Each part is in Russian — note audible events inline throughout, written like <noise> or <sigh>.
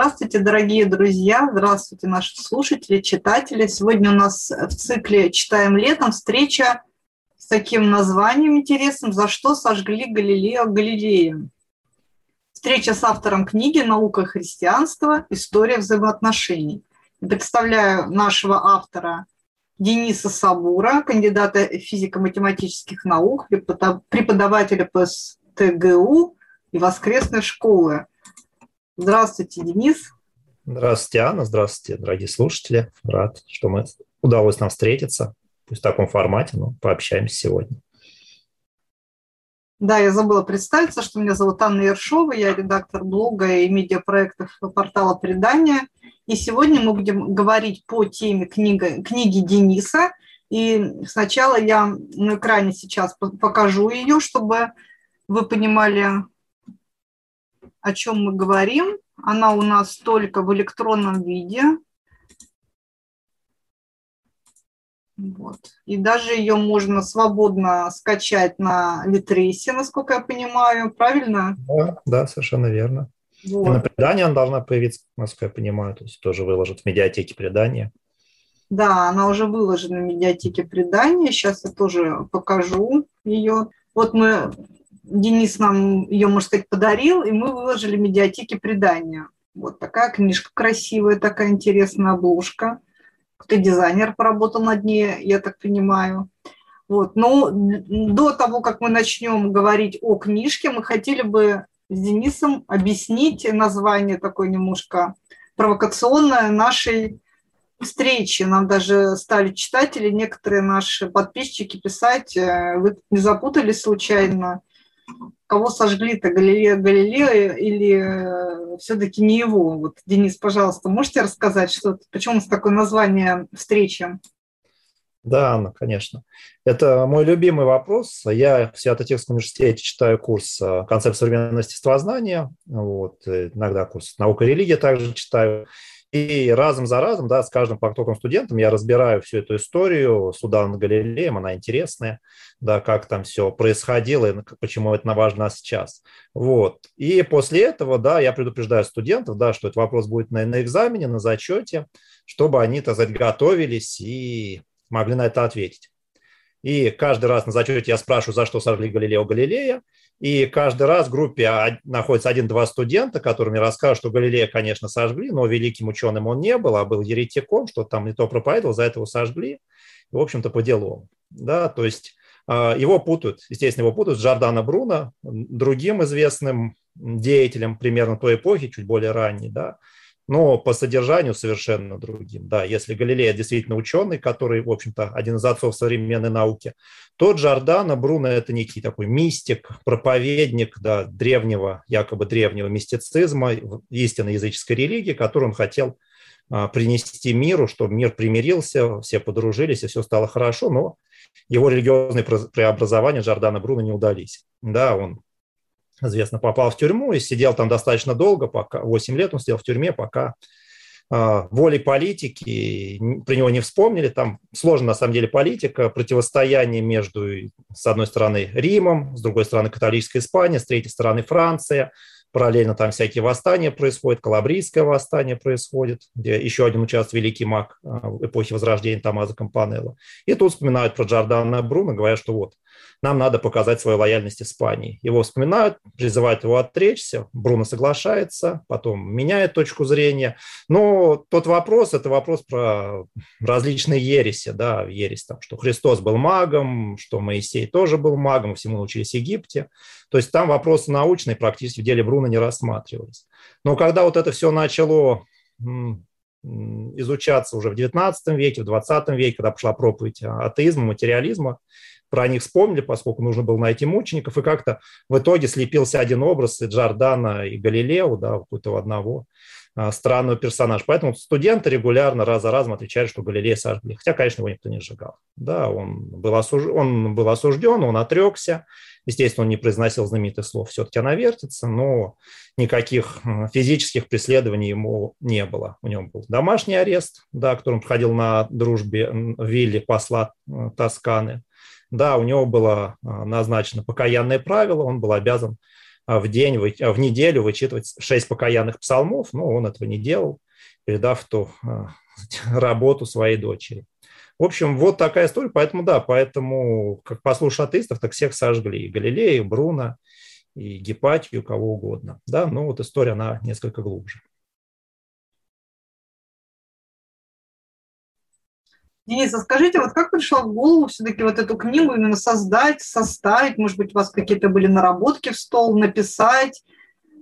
Здравствуйте, дорогие друзья, здравствуйте, наши слушатели, читатели. Сегодня у нас в цикле «Читаем летом» встреча с таким названием интересным «За что сожгли Галилео Галилея?». Встреча с автором книги «Наука и христианство. История взаимоотношений». Представляю нашего автора Дениса Сабура, кандидата физико-математических наук, преподавателя ПСТГУ и воскресной школы – Здравствуйте, Денис. Здравствуйте, Анна. Здравствуйте, дорогие слушатели. Рад, что мы удалось нам встретиться. Пусть в таком формате, но пообщаемся сегодня. Да, я забыла представиться, что меня зовут Анна Ершова, я редактор блога и медиапроектов портала «Предания». И сегодня мы будем говорить по теме книга, книги Дениса. И сначала я на экране сейчас покажу ее, чтобы вы понимали, о чем мы говорим. Она у нас только в электронном виде. Вот. И даже ее можно свободно скачать на Литресе, насколько я понимаю, правильно? Да, да совершенно верно. Вот. И на предание она должна появиться, насколько я понимаю, то есть тоже выложат в медиатеке предания. Да, она уже выложена в медиатеке предания. Сейчас я тоже покажу ее. Вот мы Денис нам ее, можно сказать, подарил, и мы выложили в медиатеке предания. Вот такая книжка красивая, такая интересная обложка. Кто дизайнер поработал над ней, я так понимаю. Вот. Но до того, как мы начнем говорить о книжке, мы хотели бы с Денисом объяснить название такое немножко провокационное нашей встречи. Нам даже стали читатели, некоторые наши подписчики писать, э, вы не запутались случайно, кого сожгли-то, Галилео Галилео или э, все-таки не его? Вот, Денис, пожалуйста, можете рассказать, что, почему такое название встречи? Да, Анна, конечно. Это мой любимый вопрос. Я в Свято-Тихском университете читаю курс э, «Концепт современного естествознания», вот, э, иногда курс «Наука и религия» также читаю. И разом за разом, да, с каждым потоком студентом я разбираю всю эту историю суда над Галилеем, она интересная, да, как там все происходило и почему это важно сейчас. Вот. И после этого, да, я предупреждаю студентов, да, что этот вопрос будет на, на экзамене, на зачете, чтобы они, так сказать, готовились и могли на это ответить. И каждый раз на зачете я спрашиваю, за что сожгли Галилео Галилея, и каждый раз в группе находится один-два студента, которые мне расскажут, что Галилея, конечно, сожгли, но великим ученым он не был, а был еретиком, что там не то проповедовал, за это его сожгли. В общем-то, по делу. Да, то есть а, его путают, естественно, его путают с Джордано Бруно, другим известным деятелем примерно той эпохи, чуть более ранней, да, но по содержанию совершенно другим. Да, если Галилей действительно ученый, который, в общем-то, один из отцов современной науки, то Джордано Бруно – это некий такой мистик, проповедник да, древнего, якобы древнего мистицизма, истинной языческой религии, которую он хотел а, принести миру, чтобы мир примирился, все подружились, и все стало хорошо, но его религиозные преобразования Джордано Бруно не удались. Да, он известно, попал в тюрьму и сидел там достаточно долго, пока 8 лет он сидел в тюрьме, пока э, волей политики при него не вспомнили. Там сложно, на самом деле, политика, противостояние между, с одной стороны, Римом, с другой стороны, католической Испания, с третьей стороны, Франция. Параллельно там всякие восстания происходят, Калабрийское восстание происходит, где еще один участвует великий маг а, эпохи Возрождения Томазо Кампанелло. И тут вспоминают про Джордана Бруно, говорят, что вот, нам надо показать свою лояльность Испании. Его вспоминают, призывают его отречься, Бруно соглашается, потом меняет точку зрения. Но тот вопрос, это вопрос про различные ереси, да, ересь там, что Христос был магом, что Моисей тоже был магом, всему научились Египте. То есть там вопросы научные практически в деле Бруно не рассматривались. Но когда вот это все начало изучаться уже в XIX веке, в XX веке, когда пошла проповедь атеизма, материализма, про них вспомнили, поскольку нужно было найти мучеников, и как-то в итоге слепился один образ и Джордана, и Галилео, да, какой-то одного а, странного персонажа. Поэтому студенты регулярно раз за разом отвечали, что Галилея сожгли. Хотя, конечно, его никто не сжигал. Да, он был, осуж... он был осужден, он отрекся. Естественно, он не произносил знаменитых слов «все-таки она вертится», но никаких физических преследований ему не было. У него был домашний арест, да, который он проходил на дружбе вилле посла Тосканы. Да, у него было а, назначено покаянное правило, он был обязан а, в день, в неделю вычитывать шесть покаянных псалмов, но он этого не делал, передав ту а, <laughs> работу своей дочери. В общем, вот такая история, поэтому да, поэтому, как послушать атеистов, так всех сожгли, и Галилея, и Бруно, и Гепатию, кого угодно. Да, но вот история, она несколько глубже. Денис, а скажите, вот как пришла в голову все-таки вот эту книгу именно создать, составить? Может быть, у вас какие-то были наработки в стол, написать?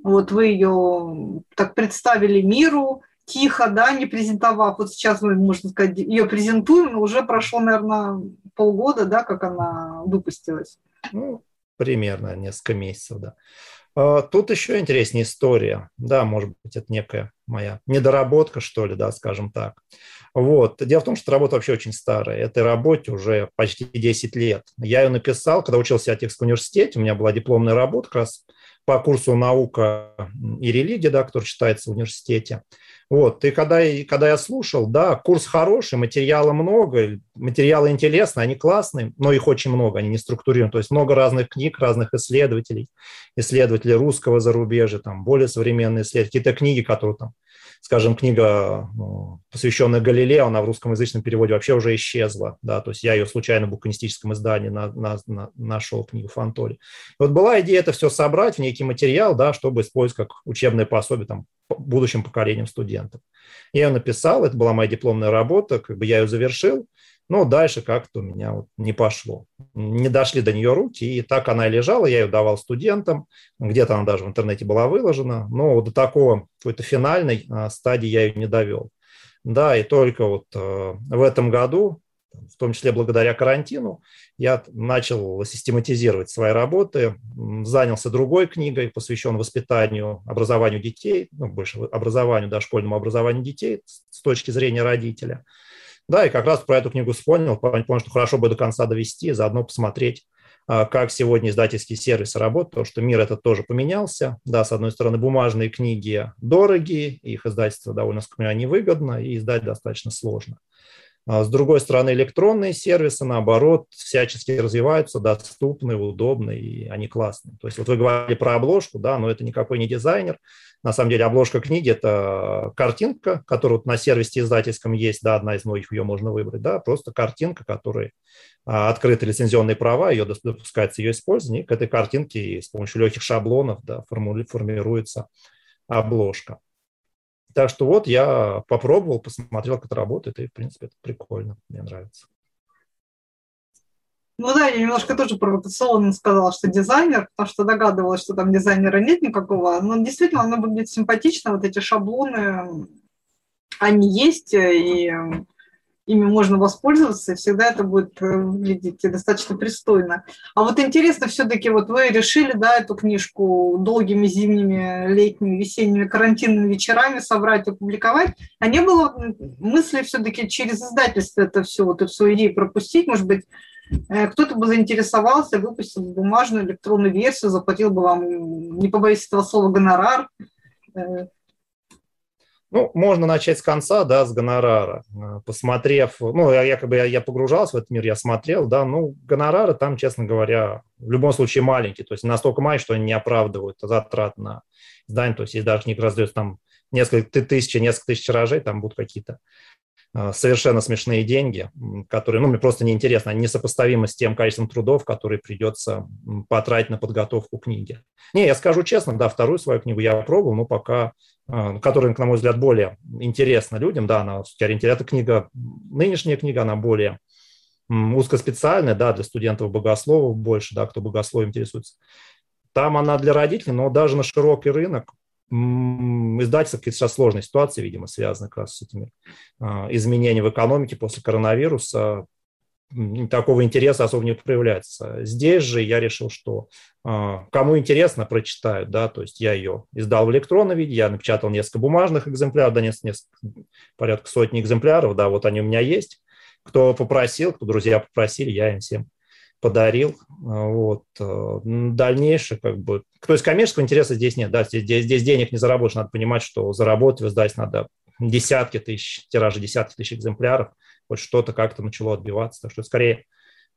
Вот вы ее так представили миру, тихо, да, не презентовав. Вот сейчас мы, можно сказать, ее презентуем, но уже прошло, наверное, полгода, да, как она выпустилась. Ну, примерно несколько месяцев, да. А, тут еще интереснее история. Да, может быть, это некая моя недоработка, что ли, да, скажем так. Вот. Дело в том, что работа вообще очень старая. Этой работе уже почти 10 лет. Я ее написал, когда учился в Отеческом университете. У меня была дипломная работа как раз по курсу «Наука и религия», да, который читается в университете. Вот, и когда, когда я слушал, да, курс хороший, материала много, материалы интересные, они классные, но их очень много, они не структурированы. То есть много разных книг, разных исследователей, исследователей русского зарубежья, там, более современные исследователи, какие-то книги, которые там скажем, книга, ну, посвященная Галилео, она в русскоязычном переводе вообще уже исчезла, да, то есть я ее случайно в буконистическом издании на, на, на, нашел книгу Фантори. Вот была идея это все собрать в некий материал, да, чтобы использовать как учебное пособие там, будущим поколениям студентов. Я ее написал, это была моя дипломная работа, как бы я ее завершил, но дальше как-то у меня вот не пошло. Не дошли до нее руки, и так она и лежала, я ее давал студентам, где-то она даже в интернете была выложена, но до такого какой-то финальной а, стадии я ее не довел. Да, и только вот а, в этом году, в том числе благодаря карантину, я начал систематизировать свои работы, занялся другой книгой, посвященной воспитанию, образованию детей, ну, больше образованию, дошкольному образованию детей с точки зрения родителя – да, и как раз про эту книгу вспомнил, понял, что хорошо бы до конца довести, заодно посмотреть, а, как сегодня издательские сервисы работают, потому что мир этот тоже поменялся. Да, с одной стороны, бумажные книги дорогие, их издательство довольно невыгодно, и издать достаточно сложно. А с другой стороны, электронные сервисы, наоборот, всячески развиваются, доступны, удобны, и они классные. То есть вот вы говорили про обложку, да, но это никакой не дизайнер. На самом деле обложка книги – это картинка, которая вот на сервисе издательском есть, да, одна из многих, ее можно выбрать, да, просто картинка, которая а, открыты лицензионные права, ее допускается ее использование, и к этой картинке с помощью легких шаблонов да, формируется обложка. Так что вот я попробовал, посмотрел, как это работает, и, в принципе, это прикольно, мне нравится. Ну да, я немножко тоже провокационно сказала, что дизайнер, потому что догадывалась, что там дизайнера нет никакого. Но действительно, оно выглядит симпатично, вот эти шаблоны, они есть, и ими можно воспользоваться, и всегда это будет э, выглядеть достаточно пристойно. А вот интересно, все-таки вот вы решили, да, эту книжку долгими зимними, летними, весенними карантинными вечерами собрать опубликовать, а не было мысли все-таки через издательство это все, вот эту свою идею пропустить, может быть, э, кто-то бы заинтересовался, выпустил бумажную электронную версию, заплатил бы вам, не побоюсь этого слова, гонорар, э, ну, можно начать с конца, да, с гонорара. Э, посмотрев, ну, я, как бы я, я погружался в этот мир, я смотрел, да, ну, гонорары там, честно говоря, в любом случае маленькие, то есть настолько маленькие, что они не оправдывают затрат на издание, то есть если даже книга раздается там несколько тысяч, несколько тысяч тиражей, там будут какие-то совершенно смешные деньги, которые, ну, мне просто неинтересно, они несопоставимы с тем количеством трудов, которые придется потратить на подготовку книги. Не, я скажу честно, да, вторую свою книгу я пробовал, но пока, э, которая, на мой взгляд, более интересна людям, да, она эта книга, нынешняя книга, она более узкоспециальная, да, для студентов богословов больше, да, кто богословием интересуется. Там она для родителей, но даже на широкий рынок издательство какие-то сейчас сложные ситуации, видимо, связаны как раз с этими а, изменениями в экономике после коронавируса. Такого интереса особо не проявляется. Здесь же я решил, что а, кому интересно, прочитают, да, то есть я ее издал в электронном виде, я напечатал несколько бумажных экземпляров, да, несколько, несколько порядка сотни экземпляров, да, вот они у меня есть. Кто попросил, кто друзья попросили, я им всем подарил. Вот. Э, дальнейшее, как бы... То есть коммерческого интереса здесь нет. Да, здесь, здесь денег не заработаешь. Надо понимать, что заработать издательстве надо десятки тысяч, тиражи десятки тысяч экземпляров. Вот что-то как-то начало отбиваться. Так что скорее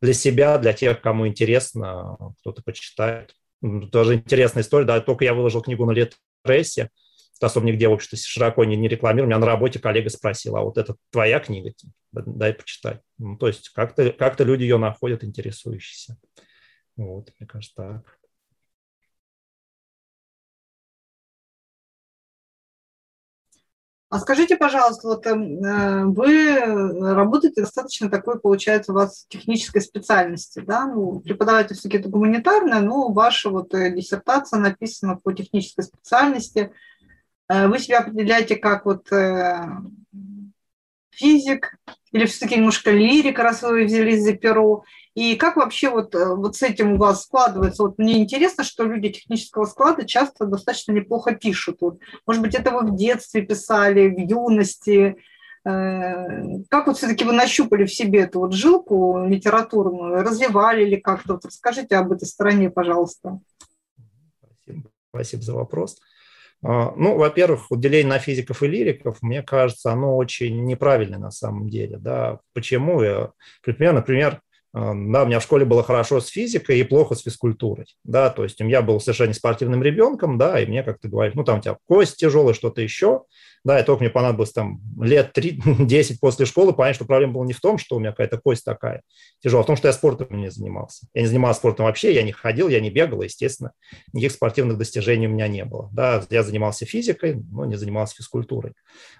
для себя, для тех, кому интересно, кто-то почитает. Тоже интересная история. Да, только я выложил книгу на Литресе, особо нигде, в общем-то, широко не, не рекламирую. Меня на работе коллега спросил, а вот это твоя книга? Дай почитать. Ну, то есть как-то как люди ее находят, интересующиеся. Вот, мне кажется, так. А скажите, пожалуйста, вот эм, э, вы работаете достаточно такой, получается, у вас технической специальности, да? Ну, преподаватель все-таки это гуманитарная, но ваша вот э, диссертация написана по технической специальности – вы себя определяете как вот э, физик или все-таки немножко лирика, раз вы взялись за перо? И как вообще вот, э, вот с этим у вас складывается? Вот мне интересно, что люди технического склада часто достаточно неплохо пишут. Вот, может быть, это вы в детстве писали, в юности. Как вот все-таки вы нащупали в себе эту вот жилку литературную, развивали ли как-то? Вот расскажите об этой стороне, пожалуйста. Спасибо, Спасибо за вопрос. А, ну, во-первых, деление на физиков и лириков, мне кажется, оно очень неправильное на самом деле. Да. Почему? Я, например, например, да, у меня в школе было хорошо с физикой и плохо с физкультурой, да, то есть я был совершенно спортивным ребенком, да, и мне как-то говорят, ну, там у тебя кость тяжелая, что-то еще, да, и только мне понадобилось там лет 3-10 <laughs> после школы понять, что проблема была не в том, что у меня какая-то кость такая тяжелая, а в том, что я спортом не занимался. Я не занимался спортом вообще, я не ходил, я не бегал, естественно, никаких спортивных достижений у меня не было. Да, я занимался физикой, но не занимался физкультурой.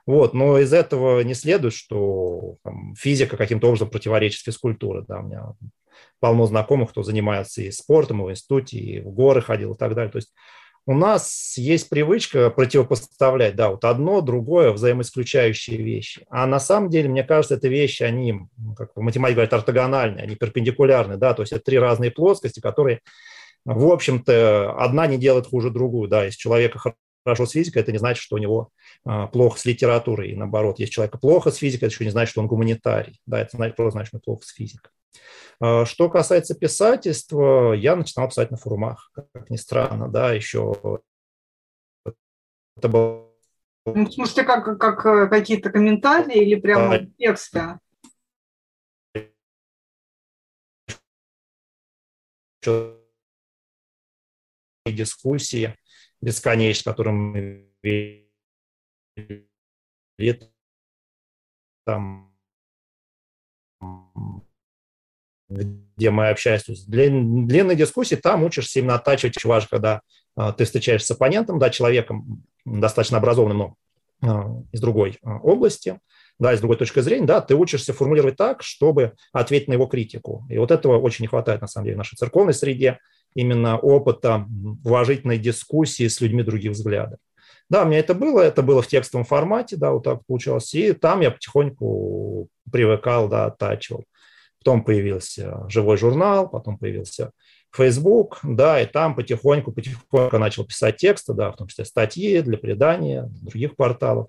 Вот, но из этого не следует, что там, физика каким-то образом противоречит физкультуре. Да, у меня полно знакомых, кто занимается и спортом, и в институте, и в горы ходил и так далее. То есть у нас есть привычка противопоставлять, да, вот одно, другое, взаимоисключающие вещи. А на самом деле, мне кажется, это вещи, они, как в математике говорят, ортогональные, они перпендикулярны, да, то есть это три разные плоскости, которые, в общем-то, одна не делает хуже другую, да, если человека хорошо с физикой, это не значит, что у него а, плохо с литературой, и наоборот, если человека плохо с физикой, это еще не значит, что он гуманитарий, да, это значит, просто значит, что он плохо с физикой. А, что касается писательства, я начинал писать на форумах, как ни странно, да, еще это было... Ну, в смысле, как, как какие-то комментарии или прямо а... тексты? дискуссии бесконечные, которые мы там где мы общаемся. То длин, длинные дискуссии, там учишься именно оттачивать важно, когда а, ты встречаешься с оппонентом, да, человеком достаточно образованным, но а, из другой а, области, да, из другой точки зрения, да, ты учишься формулировать так, чтобы ответить на его критику. И вот этого очень не хватает, на самом деле, в нашей церковной среде, именно опыта уважительной дискуссии с людьми других взглядов. Да, у меня это было, это было в текстовом формате, да, вот так получалось, и там я потихоньку привыкал, да, оттачивал. Потом появился живой журнал, потом появился Facebook, да, и там потихоньку, потихоньку начал писать тексты, да, в том числе статьи для предания, других порталов.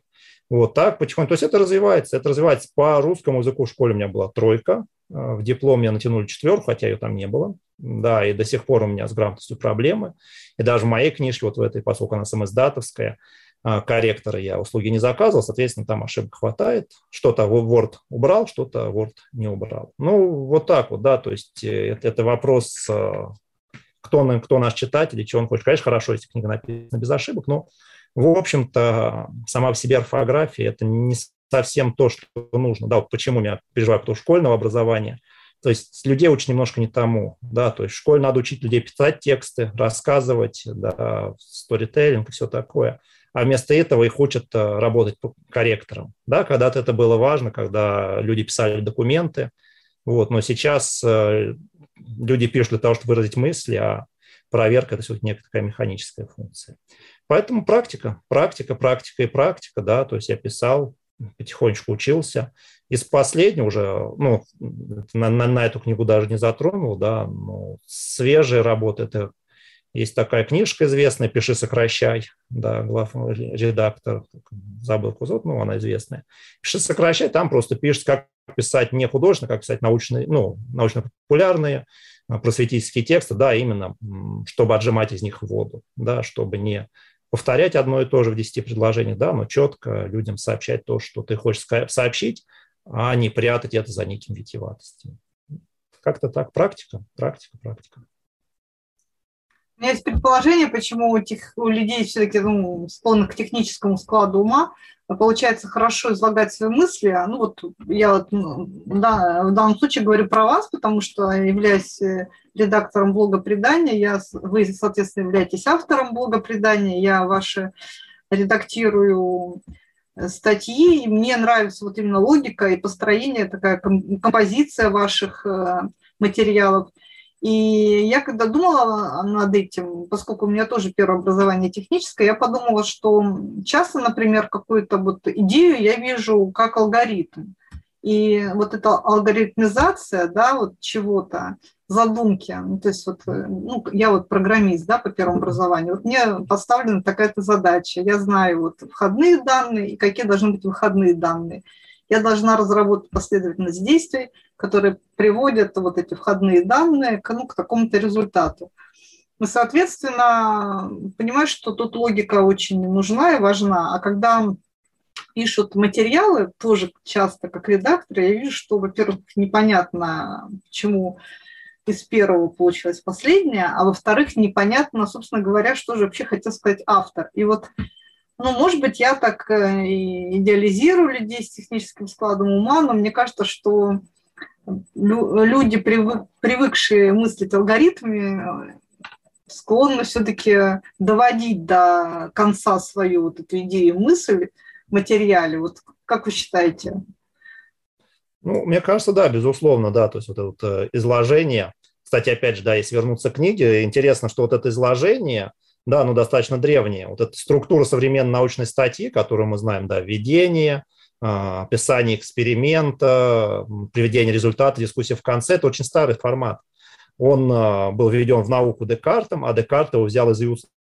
Вот так потихоньку. То есть это развивается. Это развивается по русскому языку в школе у меня была тройка. В диплом меня натянули четверку, хотя ее там не было. Да, и до сих пор у меня с грамотностью проблемы. И даже в моей книжке, вот в этой, поскольку она самоиздатовская, а, корректора я услуги не заказывал, соответственно, там ошибок хватает. Что-то Word убрал, что-то Word не убрал. Ну, вот так вот, да, то есть э, это, это вопрос, э, кто, кто наш читатель и чего он хочет. Конечно, хорошо, если книга написана без ошибок, но, в общем-то, сама в себе орфография – это не совсем то, что нужно. Да, вот почему я переживаю по школьного образования. То есть людей учат немножко не тому, да, то есть в школе надо учить людей писать тексты, рассказывать, да, сторителлинг и все такое – а вместо этого их учат э, работать корректором. Да, когда-то это было важно, когда люди писали документы, вот, но сейчас э, люди пишут для того, чтобы выразить мысли, а проверка – это все-таки некая такая механическая функция. Поэтому практика, практика, практика и практика, да, то есть я писал, потихонечку учился. Из последнего уже, ну, на, на, на эту книгу даже не затронул, да, но свежие работы, это есть такая книжка известная «Пиши, сокращай», да, главный редактор, забыл кузов, ну, она известная. «Пиши, сокращай», там просто пишешь, как писать не художественно, как писать научные, ну, научно-популярные, а, просветительские тексты, да, именно, чтобы отжимать из них воду, да, чтобы не повторять одно и то же в 10 предложениях, да, но четко людям сообщать то, что ты хочешь сообщить, а не прятать это за неким витиеватостью. Как-то так, практика, практика, практика. У меня есть предположение, почему у, тех, у людей все-таки ну, склонны к техническому складу ума, получается хорошо излагать свои мысли. Ну вот я вот, ну, да, в данном случае говорю про вас, потому что являюсь э, редактором блога «Предания», я, вы, соответственно, являетесь автором блога «Предания», я ваши редактирую э, статьи, и мне нравится вот именно логика и построение, такая композиция ваших э, материалов – и я когда думала над этим, поскольку у меня тоже первое образование техническое, я подумала, что часто, например, какую-то вот идею я вижу как алгоритм. И вот эта алгоритмизация, да, вот чего-то, задумки, ну, то есть вот, ну, я вот программист, да, по первому образованию, вот мне поставлена такая-то задача, я знаю вот входные данные и какие должны быть выходные данные. Я должна разработать последовательность действий, которые приводят вот эти входные данные к, ну, к такому-то результату. И, соответственно, понимаешь, что тут логика очень нужна и важна. А когда пишут материалы, тоже часто как редактор, я вижу, что, во-первых, непонятно, почему из первого получилось последнее, а во-вторых, непонятно, собственно говоря, что же вообще хотел сказать автор. И вот, ну, может быть, я так э, идеализирую людей с техническим складом ума, но мне кажется, что люди, привык, привыкшие мыслить алгоритмами, склонны все-таки доводить до конца свою вот эту идею мысль в материале. Вот как вы считаете? Ну, мне кажется, да, безусловно, да, то есть вот это вот э, изложение. Кстати, опять же, да, если вернуться к книге, интересно, что вот это изложение, да, оно достаточно древнее. Вот эта структура современной научной статьи, которую мы знаем, да, введение, а, описание эксперимента, приведение результата, дискуссия в конце. Это очень старый формат. Он а, был введен в науку Декартом, а Декарт его взял из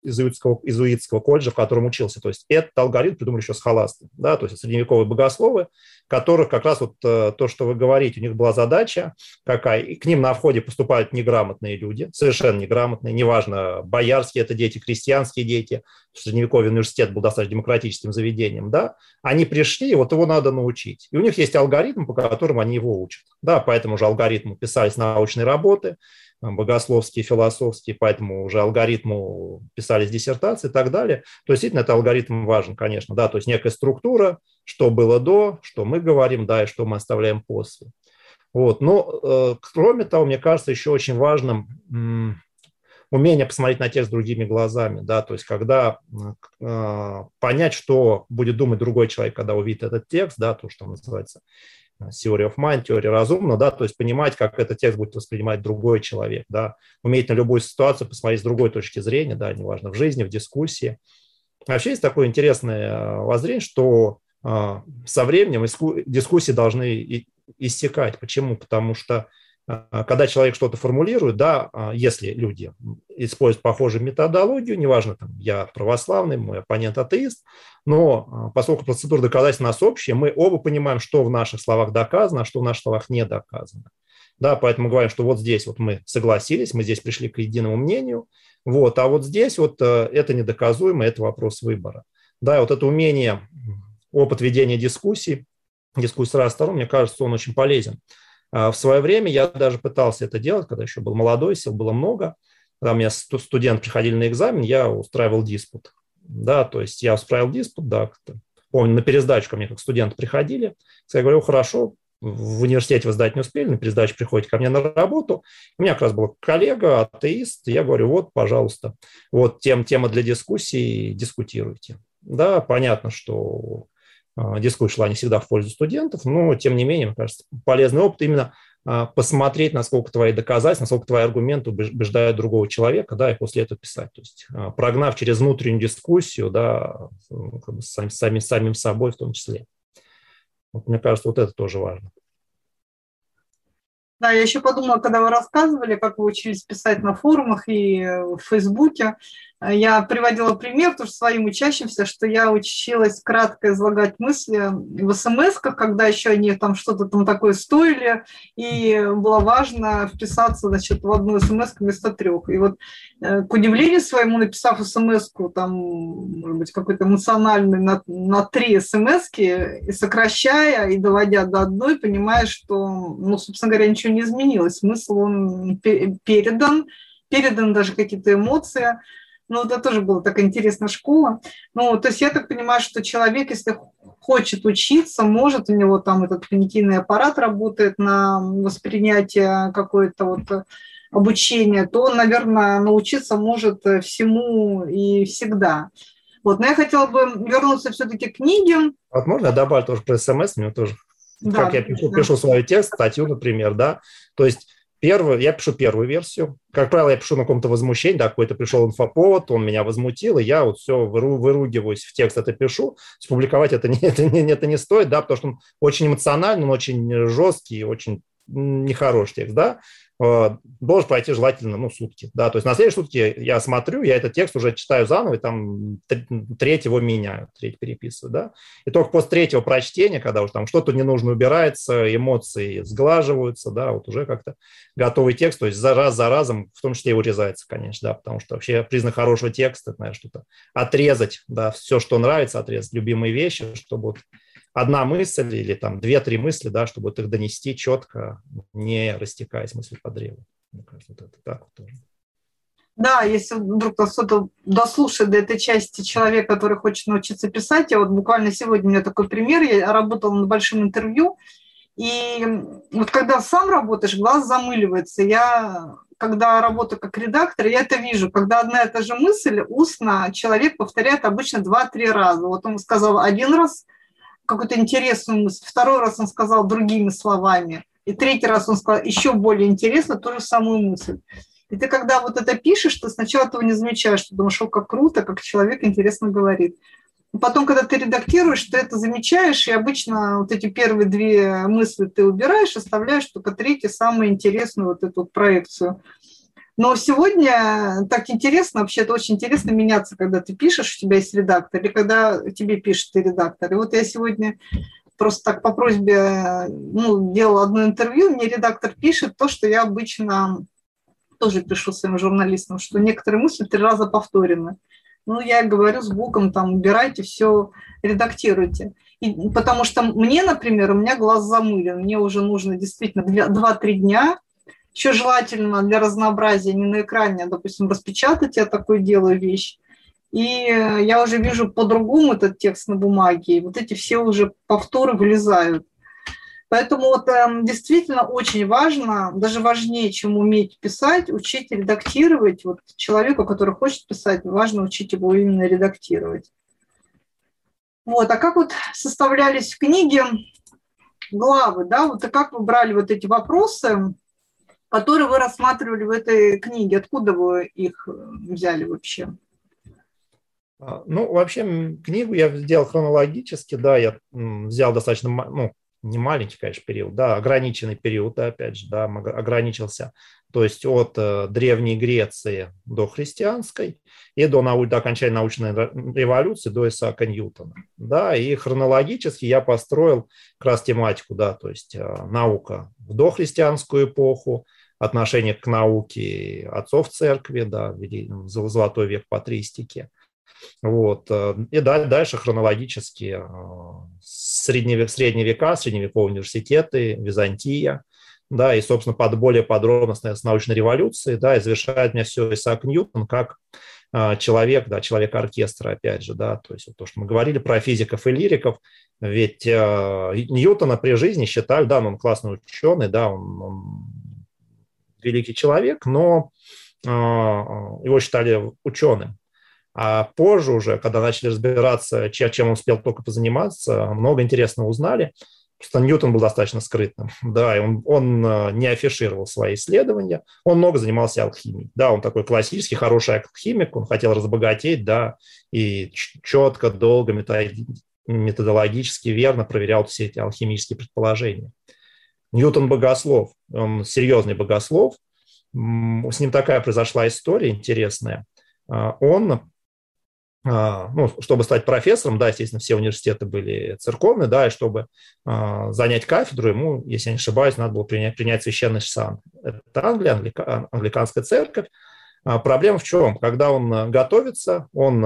изуитского, изуитского колледжа, в котором учился. То есть этот алгоритм придумали еще с холасты, да, то есть средневековые богословы, которых как раз вот э, то, что вы говорите, у них была задача какая, и к ним на входе поступают неграмотные люди, совершенно неграмотные, неважно, боярские это дети, крестьянские дети, средневековый университет был достаточно демократическим заведением, да, они пришли, и вот его надо научить. И у них есть алгоритм, по которому они его учат, да, по этому же алгоритму писались научные работы, богословские, философские, поэтому уже алгоритму писались диссертации и так далее. То есть, действительно, это алгоритм важен, конечно, да, то есть некая структура, что было до, что мы говорим, да, и что мы оставляем после. Вот. Но, э, кроме того, мне кажется, еще очень важным умение посмотреть на текст другими глазами, да, то есть когда э, понять, что будет думать другой человек, когда увидит этот текст, да, то, что называется theory of mind, теория разумного, да, то есть понимать, как этот текст будет воспринимать другой человек, да, уметь на любую ситуацию посмотреть с другой точки зрения, да, неважно, в жизни, в дискуссии. Вообще есть такое интересное э, воззрение, что э, со временем дискуссии должны истекать. Почему? Потому что когда человек что-то формулирует, да, а, если люди используют похожую методологию, неважно, там, я православный, мой оппонент атеист, но а, поскольку процедура доказательства нас общая, мы оба понимаем, что в наших словах доказано, а что в наших словах не доказано. Да, поэтому мы говорим, что вот здесь вот мы согласились, мы здесь пришли к единому мнению, вот, а вот здесь вот э, это недоказуемо, это вопрос выбора. Да, вот это умение, опыт ведения дискуссий, дискуссий с разных сторон, мне кажется, он очень полезен. А в свое время я даже пытался это делать, когда еще был молодой, сил было много. Когда у меня студенты приходили на экзамен, я устраивал диспут. Да, то есть я устраивал диспут, да, помню, на пересдачу ко мне как студенты приходили. Я говорю, хорошо, в университете вы сдать не успели, на пересдачу приходите ко мне на работу. У меня как раз был коллега, атеист, я говорю, вот, пожалуйста, вот тем, тема для дискуссии, дискутируйте. Да, понятно, что дискуссия шла не всегда в пользу студентов, но, тем не менее, мне кажется, полезный опыт именно а, посмотреть, насколько твои доказательства, насколько твои аргументы убеждают другого человека, да, и после этого писать. То есть а, прогнав через внутреннюю дискуссию, да, ну, как бы сами, сами, самим собой в том числе. Вот, мне кажется, вот это тоже важно. Да, я еще подумала, когда вы рассказывали, как вы учились писать на форумах и в Фейсбуке, я приводила пример тоже своим учащимся, что я училась кратко излагать мысли в смс когда еще они там что-то там такое стоили, и было важно вписаться значит, в одну смс вместо трех. И вот э, к удивлению своему, написав смс там, может быть, какой-то эмоциональный на, на три смс и сокращая и доводя до одной, понимаешь, что, ну, собственно говоря, ничего не изменилось. Смысл он передан, передан даже какие-то эмоции – ну, это тоже была такая интересная школа. Ну, то есть я так понимаю, что человек, если хочет учиться, может, у него там этот когнитивный аппарат работает на воспринятие какое-то вот обучение, то он, наверное, научиться может всему и всегда. Вот, но я хотела бы вернуться все-таки к книге. Вот можно я добавлю тоже про смс, мне тоже, да, как я пишу, пишу свой текст, статью, например, да, то есть Первую, я пишу первую версию. Как правило, я пишу на каком-то возмущении, да, какой-то пришел инфоповод, он меня возмутил, и я вот все выру, выругиваюсь, в текст это пишу. Публиковать это не, <laughs> это, не, это не стоит, да, потому что он очень эмоциональный, он очень жесткий, очень нехороший текст, да. Э, должен пройти желательно ну, сутки. Да? То есть на следующие сутки я смотрю, я этот текст уже читаю заново, и там треть его меняю, треть переписываю. Да? И только после третьего прочтения, когда уже там что-то не нужно убирается, эмоции сглаживаются, да, вот уже как-то готовый текст, то есть за раз за разом, в том числе и урезается, конечно, да, потому что вообще признак хорошего текста, это, что-то отрезать, да, все, что нравится, отрезать любимые вещи, чтобы вот одна мысль или там две-три мысли, да, чтобы вот их донести четко, не растекаясь мысль по древу. Мне кажется, вот это так вот тоже. Да, если вдруг кто-то дослушает до этой части человек, который хочет научиться писать, я вот буквально сегодня у меня такой пример, я работала над большим интервью, и вот когда сам работаешь, глаз замыливается. Я, когда работаю как редактор, я это вижу, когда одна и та же мысль устно человек повторяет обычно два-три раза. Вот он сказал один раз – какую-то интересную мысль. Второй раз он сказал другими словами. И третий раз он сказал еще более интересно ту же самую мысль. И ты, когда вот это пишешь, ты сначала этого не замечаешь, ты думаешь, о, как круто, как человек интересно говорит. Потом, когда ты редактируешь, ты это замечаешь, и обычно вот эти первые две мысли ты убираешь, оставляешь только третью, самую интересную вот эту проекцию. Но сегодня так интересно, вообще это очень интересно меняться, когда ты пишешь, у тебя есть редактор, или когда тебе пишет ты редактор. И вот я сегодня просто так по просьбе ну, делала одно интервью, мне редактор пишет то, что я обычно тоже пишу своим журналистам, что некоторые мысли три раза повторены. Ну, я говорю с Богом, там, убирайте все, редактируйте. И, потому что мне, например, у меня глаз замылен, мне уже нужно действительно 2-3 дня еще желательно для разнообразия не на экране, а, допустим, распечатать, я такое делаю вещь. И я уже вижу по-другому этот текст на бумаге, и вот эти все уже повторы вылезают. Поэтому вот э, действительно очень важно, даже важнее, чем уметь писать, учить редактировать. Вот человеку, который хочет писать, важно учить его именно редактировать. Вот, а как вот составлялись в книге главы, да, вот и как вы брали вот эти вопросы, которые вы рассматривали в этой книге. Откуда вы их э, взяли вообще? А, ну, вообще, книгу я сделал хронологически, да, я взял достаточно, ну, не маленький, конечно, период, да, ограниченный период, да, опять же, да, ограничился, то есть от э, Древней Греции до христианской и до, нау- до окончания научной революции, до Исаака Ньютона, да, и хронологически я построил как раз тематику, да, то есть э, наука в дохристианскую эпоху, отношение к науке отцов церкви, да, золотой век патристики. Вот. Э, и дальше хронологически э, средневек, средние века, средневековые университеты, Византия, да, и, собственно, под более подробно с научной революцией, да, и завершает меня все Исаак Ньютон как э, человек, да, человек оркестра, опять же, да, то есть то, что мы говорили про физиков и лириков, ведь э, Ньютона при жизни считали, да, он классный ученый, да, он, он великий человек, но а, его считали ученым. А позже уже, когда начали разбираться, чем он успел только позаниматься, много интересного узнали. Просто Ньютон был достаточно скрытным, <laughs> да, и он, он э, не афишировал свои исследования, он много занимался алхимией, да, он такой классический, хороший алхимик, он хотел разбогатеть, да, и четко, долго, методологически верно проверял все эти алхимические предположения. Ньютон богослов, он серьезный богослов, с ним такая произошла история интересная. А, он а, ну, чтобы стать профессором, да, естественно, все университеты были церковные, да, и чтобы а, занять кафедру, ему, если я не ошибаюсь, надо было принять, принять священный сан. Это Англия, англика, англиканская церковь. Проблема в чем? Когда он готовится, он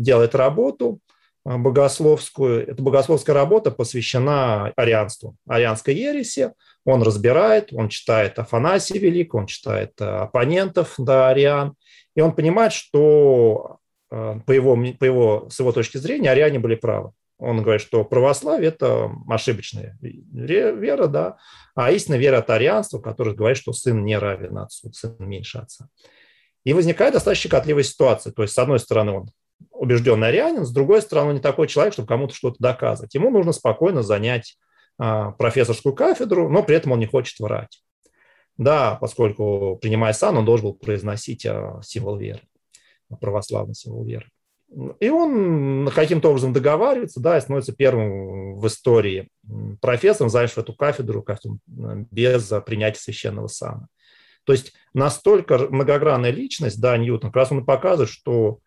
делает работу богословскую. Эта богословская работа посвящена арианству, арианской ереси. Он разбирает, он читает Афанасия Велик, он читает оппонентов да, ариан, и он понимает, что Э, по его, по его, с его точки зрения, ариане были правы. Он говорит, что православие – это ошибочная вера, да, а истинная вера – это арианство, которое говорит, что сын не равен отцу, сын меньше отца. И возникает достаточно щекотливая ситуация. То есть, с одной стороны, он убежденный арианин, с другой стороны, он не такой человек, чтобы кому-то что-то доказывать. Ему нужно спокойно занять а, профессорскую кафедру, но при этом он не хочет врать. Да, поскольку, принимая сан, он должен был произносить а, символ веры православный символ веры. И он каким-то образом договаривается, да, и становится первым в истории профессором, занявшим эту кафедру, кафедру без принятия священного сана. То есть настолько многогранная личность, да, Ньютон, как раз он показывает, что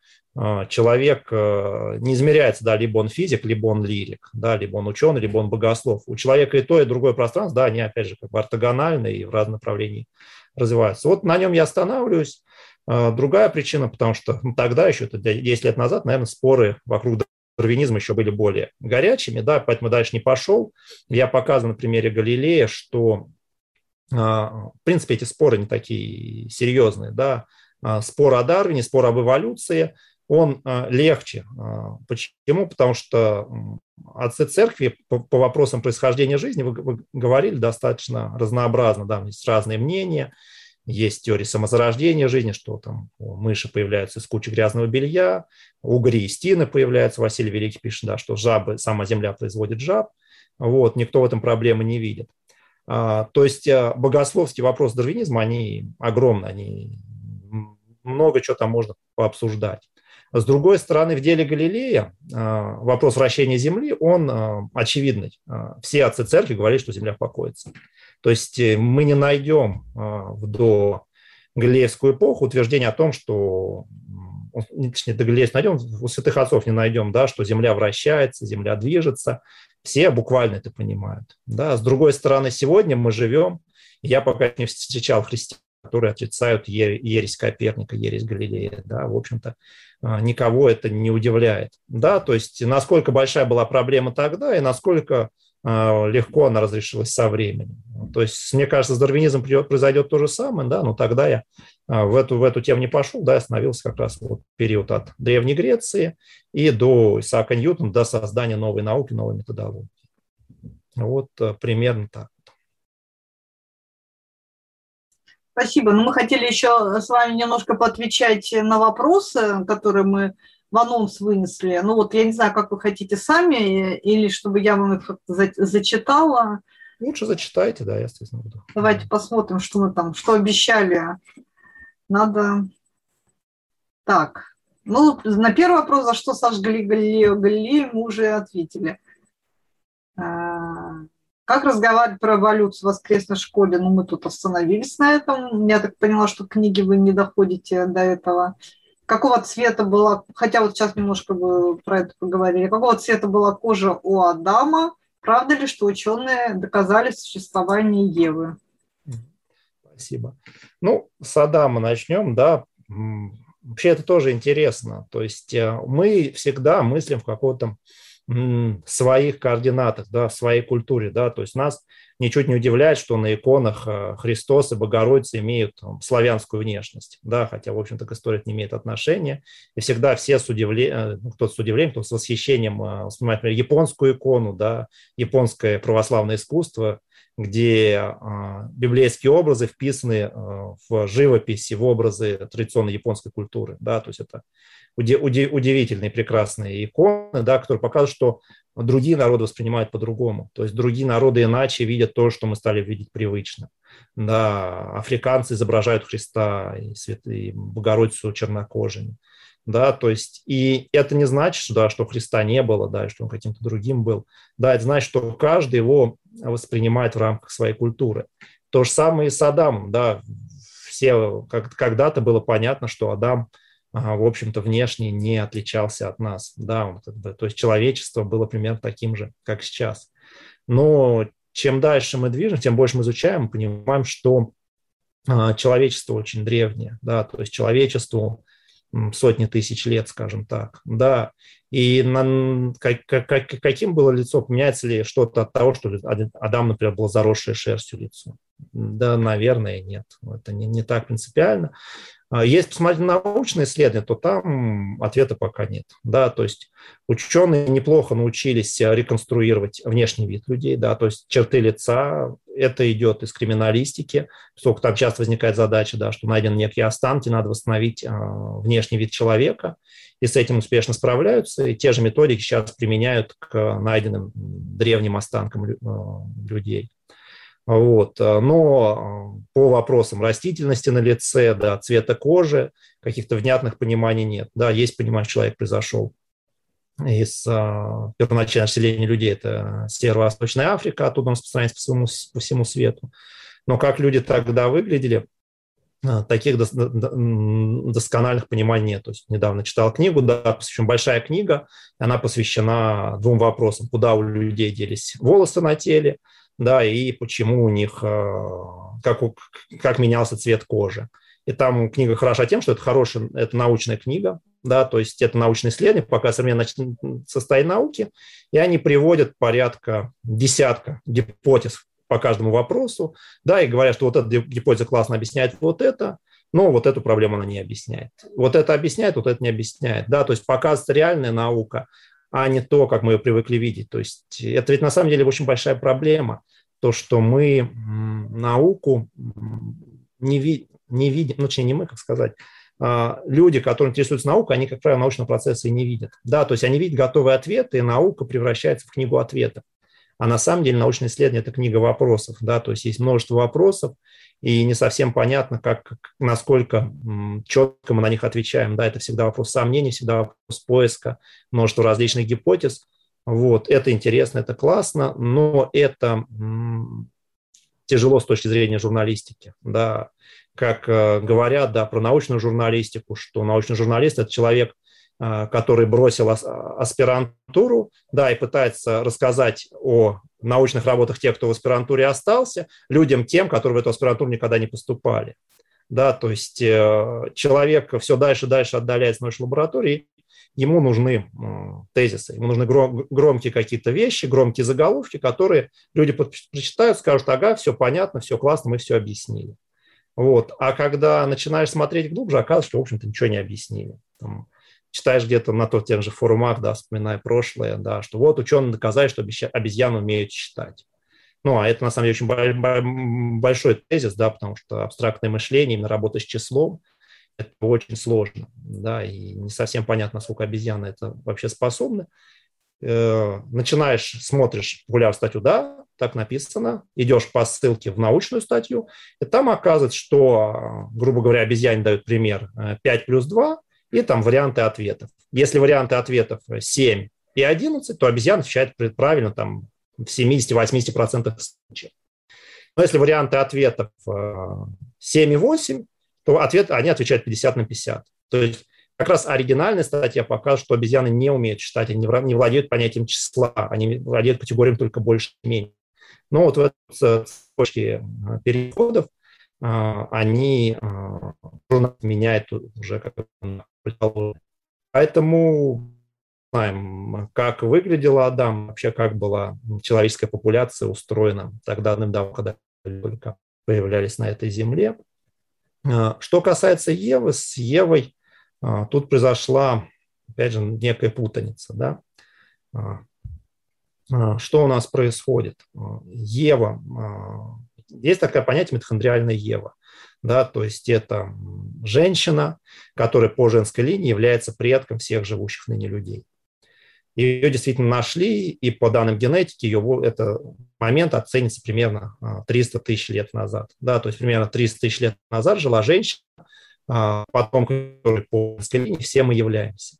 человек а, не измеряется, да, либо он физик, либо он лирик, да, либо он ученый, либо он богослов. У человека и то, и другое пространство, да, они, опять же, как бы ортогональны и в разных направлениях развиваются. Вот на нем я останавливаюсь. А, другая причина, потому что ну, тогда еще, 10 лет назад, наверное, споры вокруг дарвинизма еще были более горячими, да, поэтому дальше не пошел. Я показываю на примере Галилея, что, а, в принципе, эти споры не такие серьезные, да, а, спор о Дарвине, спор об эволюции, он легче. Почему? Потому что отцы церкви по, вопросам происхождения жизни вы, говорили достаточно разнообразно, да, есть разные мнения, есть теория самозарождения жизни, что там мыши появляются из кучи грязного белья, угри и стены появляются. Василий Великий пишет, да, что жабы, сама земля производит жаб. Вот, никто в этом проблемы не видит. А, то есть а, богословский вопрос дарвинизма, они огромны, они много чего там можно пообсуждать. С другой стороны, в деле Галилея а, вопрос вращения Земли, он а, очевидный. А, все отцы церкви говорили, что Земля покоится. То есть э, мы не найдем в до Галилеевскую эпоху утверждение о том, что точнее, до Галилеев найдем, у святых отцов не найдем, да, что Земля вращается, Земля движется. Все буквально это понимают. Да. С другой стороны, сегодня мы живем, я пока не встречал христиан, которые отрицают ересь Коперника, ересь Галилея. Да, в общем-то, никого это не удивляет. Да, то есть насколько большая была проблема тогда и насколько а, легко она разрешилась со временем. То есть, мне кажется, с дарвинизмом произойдет то же самое, да, но тогда я а, в эту, в эту тему не пошел, да, остановился как раз вот период от Древней Греции и до Исаака Ньютона, до создания новой науки, новой методологии. Вот э, примерно так. Спасибо. Ну, мы хотели еще с вами немножко поотвечать на вопросы, которые мы в анонс вынесли. Ну вот я не знаю, как вы хотите сами, или чтобы я вам их зачитала. Лучше зачитайте, да, я, естественно, буду. Давайте посмотрим, что мы там, что обещали. Надо... Так, ну, на первый вопрос, за что сожгли Галилео Галилею, мы уже ответили. Как разговаривать про эволюцию в воскресной школе? Ну, мы тут остановились на этом. Я так поняла, что книги вы не доходите до этого какого цвета была, хотя вот сейчас немножко вы про это поговорили, какого цвета была кожа у Адама, правда ли, что ученые доказали существование Евы? Спасибо. Ну, с Адама начнем, да. Вообще это тоже интересно. То есть э, мы всегда мыслим в каком-то своих координатах, да, в своей культуре, да, то есть нас ничуть не удивляет, что на иконах э, Христос и Богородица имеют там, славянскую внешность, да, хотя, в общем-то, к истории это не имеет отношения, и всегда все с удивлением, э, ну, кто с удивлением, кто с восхищением воспринимает, например, японскую икону, да, японское православное искусство – где а, библейские образы вписаны а, в живописи, в образы традиционной японской культуры. Да? То есть это удивительные, прекрасные иконы, да, которые показывают, что другие народы воспринимают по-другому. То есть другие народы иначе видят то, что мы стали видеть привычно. Да, африканцы изображают Христа и, свят... и Богородицу чернокожими. Да, то есть, и это не значит, да, что Христа не было, да, что он каким-то другим был. Да, это значит, что каждый его воспринимает в рамках своей культуры. То же самое и с Адамом, да, все, как, когда-то было понятно, что Адам – в общем-то, внешне не отличался от нас. Да, как бы, то есть человечество было примерно таким же, как сейчас. Но чем дальше мы движем, тем больше мы изучаем, понимаем, что а, человечество очень древнее, да, то есть человечеству сотни тысяч лет, скажем так, да, и на, как, как, каким было лицо, поменяется ли что-то от того, что Адам, например, был заросшее шерстью лицо? Да, наверное, нет, это не, не так принципиально. А если посмотреть на научные исследования, то там ответа пока нет. Да, то есть ученые неплохо научились реконструировать внешний вид людей, да, то есть черты лица, это идет из криминалистики, поскольку там часто возникает задача, да, что найден некие останки, надо восстановить а, внешний вид человека, и с этим успешно справляются, и те же методики сейчас применяют к найденным древним останкам а, людей. Вот. Э, но э, по вопросам растительности на лице, да, цвета кожи, каких-то внятных пониманий нет. Да, есть понимание, человек произошел из а, первоначального населения людей, это Северо-Восточная Африка, оттуда он распространяется по всему, по всему свету. Но как люди тогда выглядели, таких доскональных пониманий нет. То есть недавно читал книгу, да, посвящена большая книга, она посвящена двум вопросам. Куда у людей делись волосы на теле – да, и почему у них, э, как, как менялся цвет кожи. И там книга хороша тем, что это хорошая, это научная книга, да, то есть это научное исследование, пока современное состояние науки, и они приводят порядка десятка гипотез по каждому вопросу, да, и говорят, что вот эта гипотеза классно объясняет вот это, но вот эту проблему она не объясняет. Вот это объясняет, вот это не объясняет, да, то есть показывается реальная наука, а не то, как мы ее привыкли видеть. То есть это ведь на самом деле очень большая проблема, то, что мы науку не, ви, не видим, ну, точнее, не мы, как сказать, а, люди, которые интересуются наукой, они, как правило, научного процесса и не видят. Да, то есть они видят готовые ответы, и наука превращается в книгу ответов. А на самом деле научное исследование – это книга вопросов. Да, то есть есть множество вопросов, и не совсем понятно, как, насколько четко мы на них отвечаем. Да, это всегда вопрос сомнений, всегда вопрос поиска, множество различных гипотез. Вот, это интересно, это классно, но это тяжело с точки зрения журналистики. Да. Как э, говорят да, про научную журналистику, что научный журналист – это человек, который бросил аспирантуру, да, и пытается рассказать о научных работах тех, кто в аспирантуре остался, людям тем, которые в эту аспирантуру никогда не поступали. Да, то есть э, человек все дальше и дальше отдаляется от научной лаборатории, ему нужны тезисы, ему нужны громкие какие-то вещи, громкие заголовки, которые люди прочитают, скажут, ага, все понятно, все классно, мы все объяснили. Вот. А когда начинаешь смотреть глубже, оказывается, что, в общем-то, ничего не объяснили. Там, читаешь где-то на тот тех же форумах, да, вспоминая прошлое, да, что вот ученые доказали, что обезьяны умеют считать. Ну, а это, на самом деле, очень большой тезис, да, потому что абстрактное мышление, именно работа с числом, это очень сложно, да, и не совсем понятно, насколько обезьяны это вообще способны. Э, начинаешь, смотришь популярную статью, да, так написано, идешь по ссылке в научную статью, и там оказывается, что, грубо говоря, обезьяне дают пример 5 э, плюс 2, и там варианты ответов. Если варианты ответов 7 и 11, то обезьяна отвечает правильно там в 70-80% случаев. Но если варианты ответов 7 э, и 8, то ответ, они отвечают 50 на 50. То есть как раз оригинальная статья показывает, что обезьяны не умеют считать, они не владеют понятием числа, они владеют категорией только больше и меньше. Но вот в этой цепочке э, переходов они меняют уже как Поэтому знаем, как выглядела Адам, вообще как была человеческая популяция устроена тогда давным-давно, когда только появлялись на этой земле. А, что касается Евы, с Евой тут произошла, опять же, некая путаница. Да? что у нас происходит? Ева, есть такое понятие митохондриальная Ева. Да, то есть это женщина, которая по женской линии является предком всех живущих ныне людей. Ее действительно нашли, и по данным генетики, ее, это момент оценится примерно 300 тысяч лет назад. Да, то есть примерно 300 тысяч лет назад жила женщина, потом, которой по женской линии все мы являемся.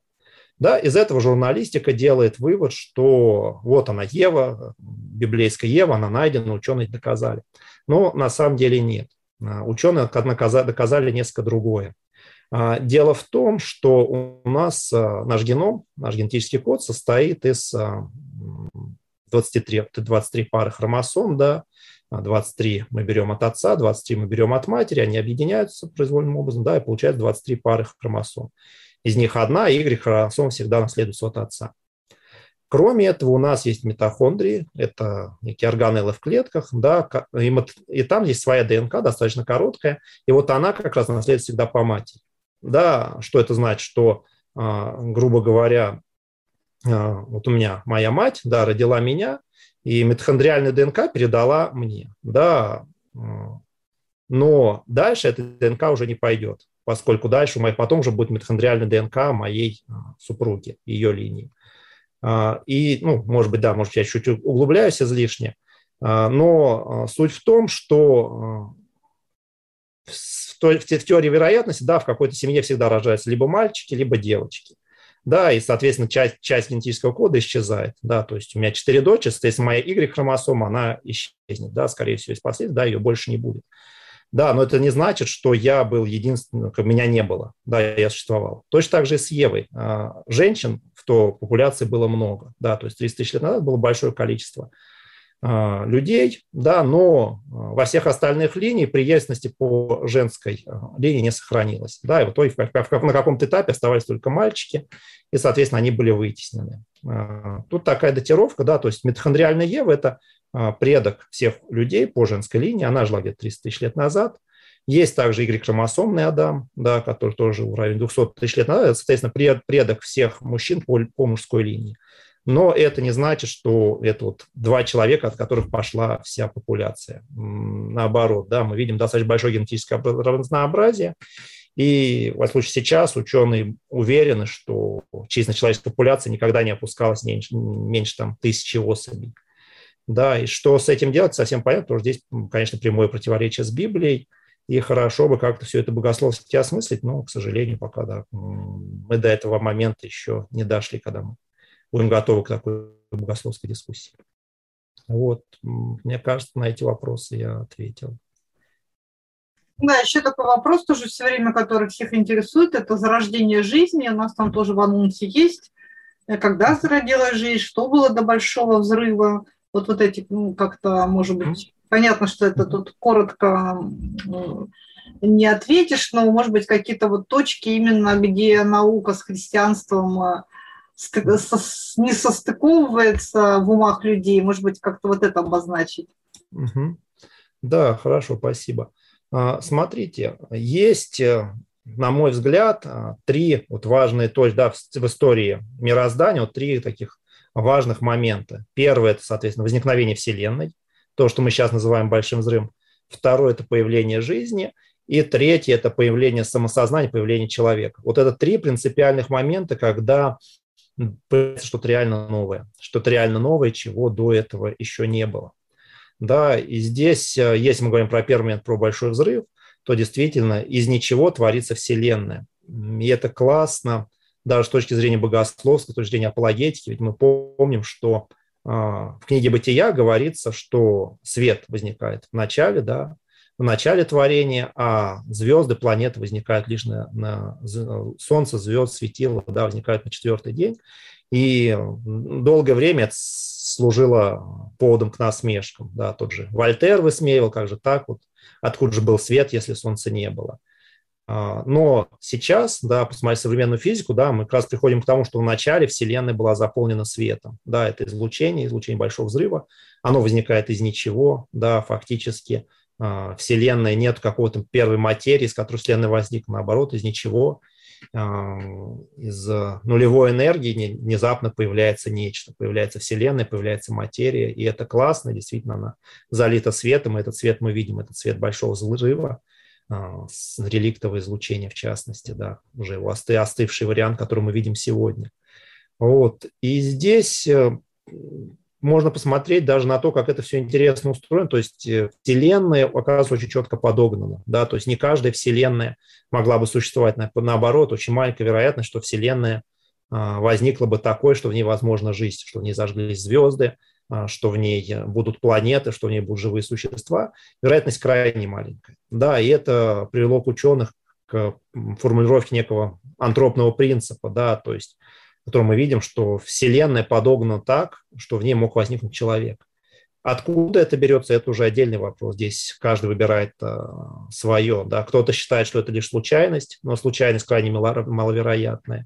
Да, из этого журналистика делает вывод, что вот она Ева, библейская Ева, она найдена, ученые доказали. Но на самом деле нет. А, ученые доказали несколько другое. А, дело в том, что у нас а, наш геном, наш генетический код состоит из 23, 23 пары хромосом, да, 23 мы берем от отца, 23 мы берем от матери, они объединяются произвольным образом, да, и получается 23 пары хромосом. Из них одна Y-хромосома всегда наследуется от отца. Кроме этого, у нас есть митохондрии, это некие органеллы в клетках, да, и, и там есть своя ДНК, достаточно короткая, и вот она как раз наследуется всегда по матери. Да, что это значит? Что, а, грубо говоря, а, вот у меня моя мать, да, родила меня, и митохондриальная ДНК передала мне, да, а, но дальше эта ДНК уже не пойдет, поскольку дальше у моей потом уже будет митохондриальная ДНК моей супруги, ее линии. И, ну, может быть, да, может, я чуть углубляюсь излишне, но суть в том, что в, теории вероятности, да, в какой-то семье всегда рождаются либо мальчики, либо девочки. Да, и, соответственно, часть, часть генетического кода исчезает. Да, то есть у меня четыре дочери, соответственно, моя Y-хромосома, она исчезнет. Да, скорее всего, из последствий, да, ее больше не будет. Да, но это не значит, что я был единственным, меня не было. Да, я существовал. Точно так же и с Евой. А, женщин то популяции было много. Да, то есть 30 тысяч лет назад было большое количество. А, людей, да, но а, во всех остальных линиях преемственности по женской а, линии не сохранилось. Да, и в итоге на каком-то этапе оставались только мальчики, и, соответственно, они были вытеснены. Тут такая датировка, да, то есть митохондриальная Ева – это предок всех людей по женской линии, она жила где-то 30 тысяч лет назад. Есть также Y-хромосомный Адам, да, который тоже в районе 200 тысяч лет назад, соответственно, предок всех мужчин по, по мужской линии. Но это не значит, что это вот два человека, от которых пошла вся популяция. Наоборот, да, мы видим достаточно большое генетическое разнообразие. И, в случае сейчас, ученые уверены, что численность человеческой популяции никогда не опускалась меньше, меньше там, тысячи особей. Да, и что с этим делать, совсем понятно, потому что здесь, конечно, прямое противоречие с Библией, и хорошо бы как-то все это богословски осмыслить, но, к сожалению, пока да, мы до этого момента еще не дошли, когда мы будем готовы к такой богословской дискуссии. Вот, мне кажется, на эти вопросы я ответил. Да, еще такой вопрос тоже все время, который всех интересует, это зарождение жизни. У нас там тоже в анонсе есть. Э, когда зародилась жизнь, что было до большого взрыва. Вот вот эти, ну, как-то, может быть, понятно, что это тут коротко не ответишь, но, может быть, какие-то вот точки именно, где наука с христианством э, не состыковывается в умах людей? Может быть, как-то вот это обозначить? Угу. Да, хорошо, спасибо. А, смотрите, есть, э, на мой взгляд, а, три вот важные точки да, в истории мироздания, вот три таких важных момента. Первое – это, соответственно, возникновение Вселенной, то, что мы сейчас называем большим взрывом. Второе – это появление жизни. И третье – это появление самосознания, появление человека. Вот это три принципиальных момента, когда что-то реально новое, что-то реально новое, чего до этого еще не было. Да, и здесь, э, если мы говорим про первый момент, про большой взрыв, то действительно из ничего творится Вселенная. И это классно, даже с точки зрения богословской, с точки зрения апологетики, ведь мы помним, что в книге «Бытия» говорится, что свет возникает в начале, да, в начале творения, а звезды, планеты возникают лишь на, на Солнце, звезд, светило, да, возникают на четвертый день. И долгое время это служило поводом к насмешкам. Да, тот же Вольтер высмеивал, как же так вот, откуда же был свет, если Солнца не было. А, но сейчас, да, посмотрев современную физику, да, мы как раз приходим к тому, что в начале Вселенная была заполнена светом. Да, это излучение, излучение большого взрыва. Оно возникает из ничего, да, фактически а, Вселенной нет какого-то первой материи, из которой Вселенная возникла, наоборот, из ничего. из нулевой энергии внезапно появляется нечто, появляется Вселенная, появляется материя, и это классно, действительно, она залита светом, и этот свет мы видим, это цвет большого взрыва, с реликтового излучения в частности, да, уже его осты, остывший вариант, который мы видим сегодня. Вот. И здесь э, можно посмотреть даже на то, как это все интересно устроено. То есть э, Вселенная, оказывается, очень четко подогнана. Да? То есть не каждая Вселенная могла бы существовать. Наоборот, очень маленькая вероятность, что Вселенная а, возникла бы такой, что в ней возможна жизнь, что в ней зажглись звезды, а, что в ней будут планеты, что в ней будут живые существа. Вероятность крайне маленькая. Да, и это привело к ученых к формулировке некого антропного принципа, да, то есть в котором мы видим, что Вселенная подогнана так, что в ней мог возникнуть человек. Откуда это берется, это уже отдельный вопрос. Здесь каждый выбирает э, свое. Да. Кто-то считает, что это лишь случайность, но случайность крайне маловероятная.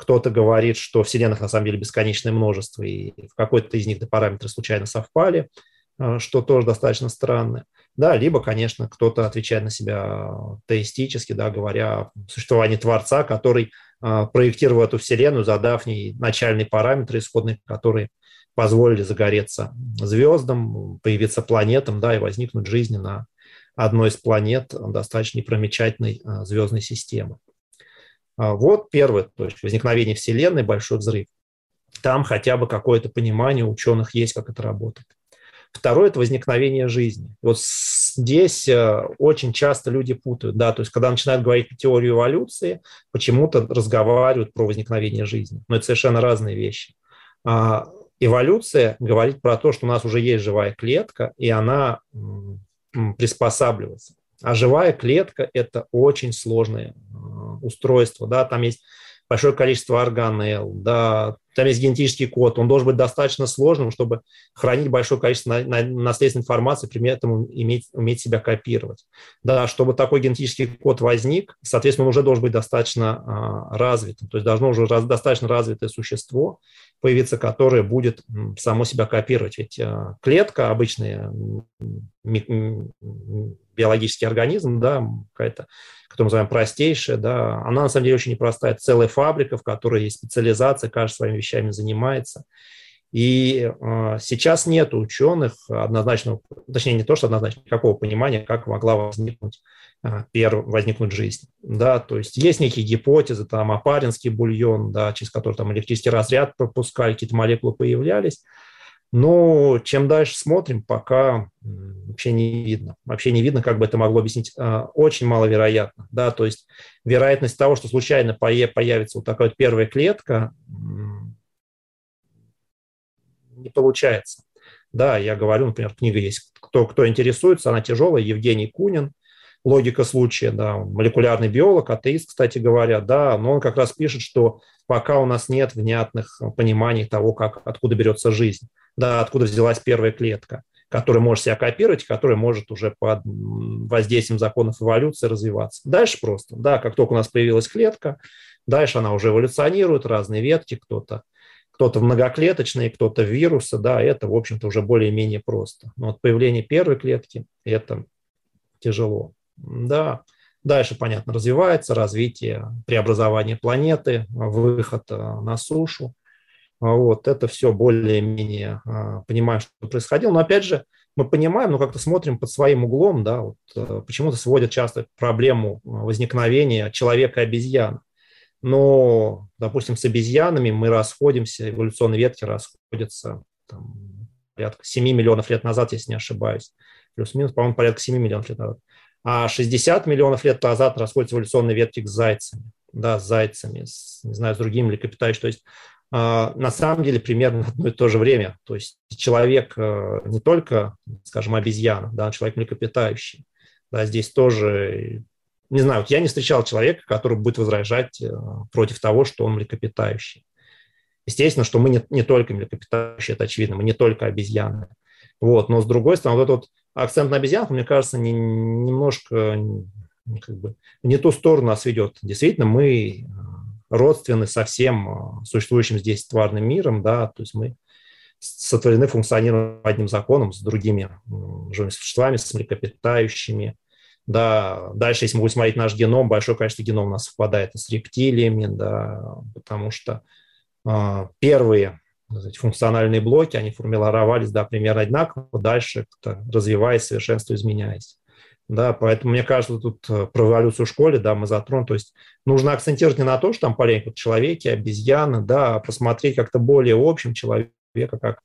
Кто-то говорит, что вселенных на самом деле бесконечное множество, и в какой-то из них параметры случайно совпали, э, что тоже достаточно странно. Да, либо, конечно, кто-то отвечает на себя теистически, да, говоря о существовании Творца, который а, проектировал эту Вселенную, задав ней начальные параметры исходные, которые позволили загореться звездам, появиться планетам, да, и возникнуть жизни на одной из планет достаточно непромечательной звездной системы. А, вот первое, то есть возникновение Вселенной, большой взрыв. Там хотя бы какое-то понимание у ученых есть, как это работает. Второе – это возникновение жизни. Вот здесь э, очень часто люди путают, да, то есть когда начинают говорить теорию эволюции, почему-то разговаривают про возникновение жизни. Но это совершенно разные вещи. А эволюция говорит про то, что у нас уже есть живая клетка, и она приспосабливается. А живая клетка – это очень сложное устройство, да, там есть большое количество органелл, да, там есть генетический код, он должен быть достаточно сложным, чтобы хранить большое количество наследственной информации, при этом иметь, уметь себя копировать. Да, чтобы такой генетический код возник, соответственно, он уже должен быть достаточно а, развитым, то есть должно уже раз, достаточно развитое существо появиться, которое будет само себя копировать. Ведь а, клетка, обычный биологический организм, да, какая-то которую мы называем простейшая, да, она на самом деле очень непростая. Это целая фабрика, в которой есть специализация, каждый своими вещами занимается. И э, сейчас нет ученых однозначного, точнее не то, что однозначно, никакого понимания, как могла возникнуть, э, возникнуть жизнь. Да, то есть есть некие гипотезы, там апаринский бульон, да, через который там электрический разряд пропускали, какие-то молекулы появлялись, но чем дальше смотрим, пока вообще не видно. Вообще не видно, как бы это могло объяснить. А, очень маловероятно. Да? То есть вероятность того, что случайно появится вот такая вот первая клетка, не получается. Да, я говорю, например, книга есть, кто, кто интересуется, она тяжелая, Евгений Кунин, логика случая, да, молекулярный биолог, атеист, кстати говоря, да, но он как раз пишет, что пока у нас нет внятных пониманий того, как, откуда берется жизнь да, откуда взялась первая клетка, которая может себя копировать, которая может уже под воздействием законов эволюции развиваться. Дальше просто, да, как только у нас появилась клетка, дальше она уже эволюционирует, разные ветки, кто-то кто-то многоклеточные, кто-то вирусы, да, это, в общем-то, уже более-менее просто. Но вот появление первой клетки – это тяжело. Да, дальше, понятно, развивается развитие, преобразование планеты, выход э, на сушу, вот, это все более-менее а, понимаем, что происходило. Но опять же, мы понимаем, но как-то смотрим под своим углом, да, вот, э, почему-то сводят часто проблему возникновения человека и обезьян. Но, допустим, с обезьянами мы расходимся, эволюционные ветки расходятся там, порядка 7 миллионов лет назад, если не ошибаюсь. Плюс-минус, по-моему, порядка 7 миллионов лет назад. А 60 миллионов лет назад расходятся эволюционные ветки с зайцами. Да, с зайцами, с, не знаю, с другими млекопитающими. То есть а, на самом деле примерно <laughs> одно и то же время. То есть человек э, не только, скажем, обезьяна, да, человек млекопитающий. Да, здесь тоже, не знаю, вот я не встречал человека, который будет возражать э, против того, что он млекопитающий. Естественно, что мы не, не только млекопитающие, это очевидно, мы не только обезьяны. Вот, но с другой стороны, вот этот вот акцент на обезьянах, мне кажется, не, немножко как бы, не ту сторону нас ведет. Действительно, мы родственны со всем а, существующим здесь тварным миром, да, то есть мы сотворены, функционируем одним законом с другими живыми существами, с млекопитающими, да, дальше, если мы будем смотреть наш геном, большое количество генома у нас совпадает с рептилиями, да, потому что э, первые сказать, функциональные блоки, они формировались, да, примерно одинаково, дальше развиваясь, совершенствуя, изменяясь. Да, поэтому мне кажется, тут э, про эволюцию в школе, да, мы затронули, то есть нужно акцентировать не на то, что там полемика человеки, обезьяны, да, а посмотреть как-то более общем человека, как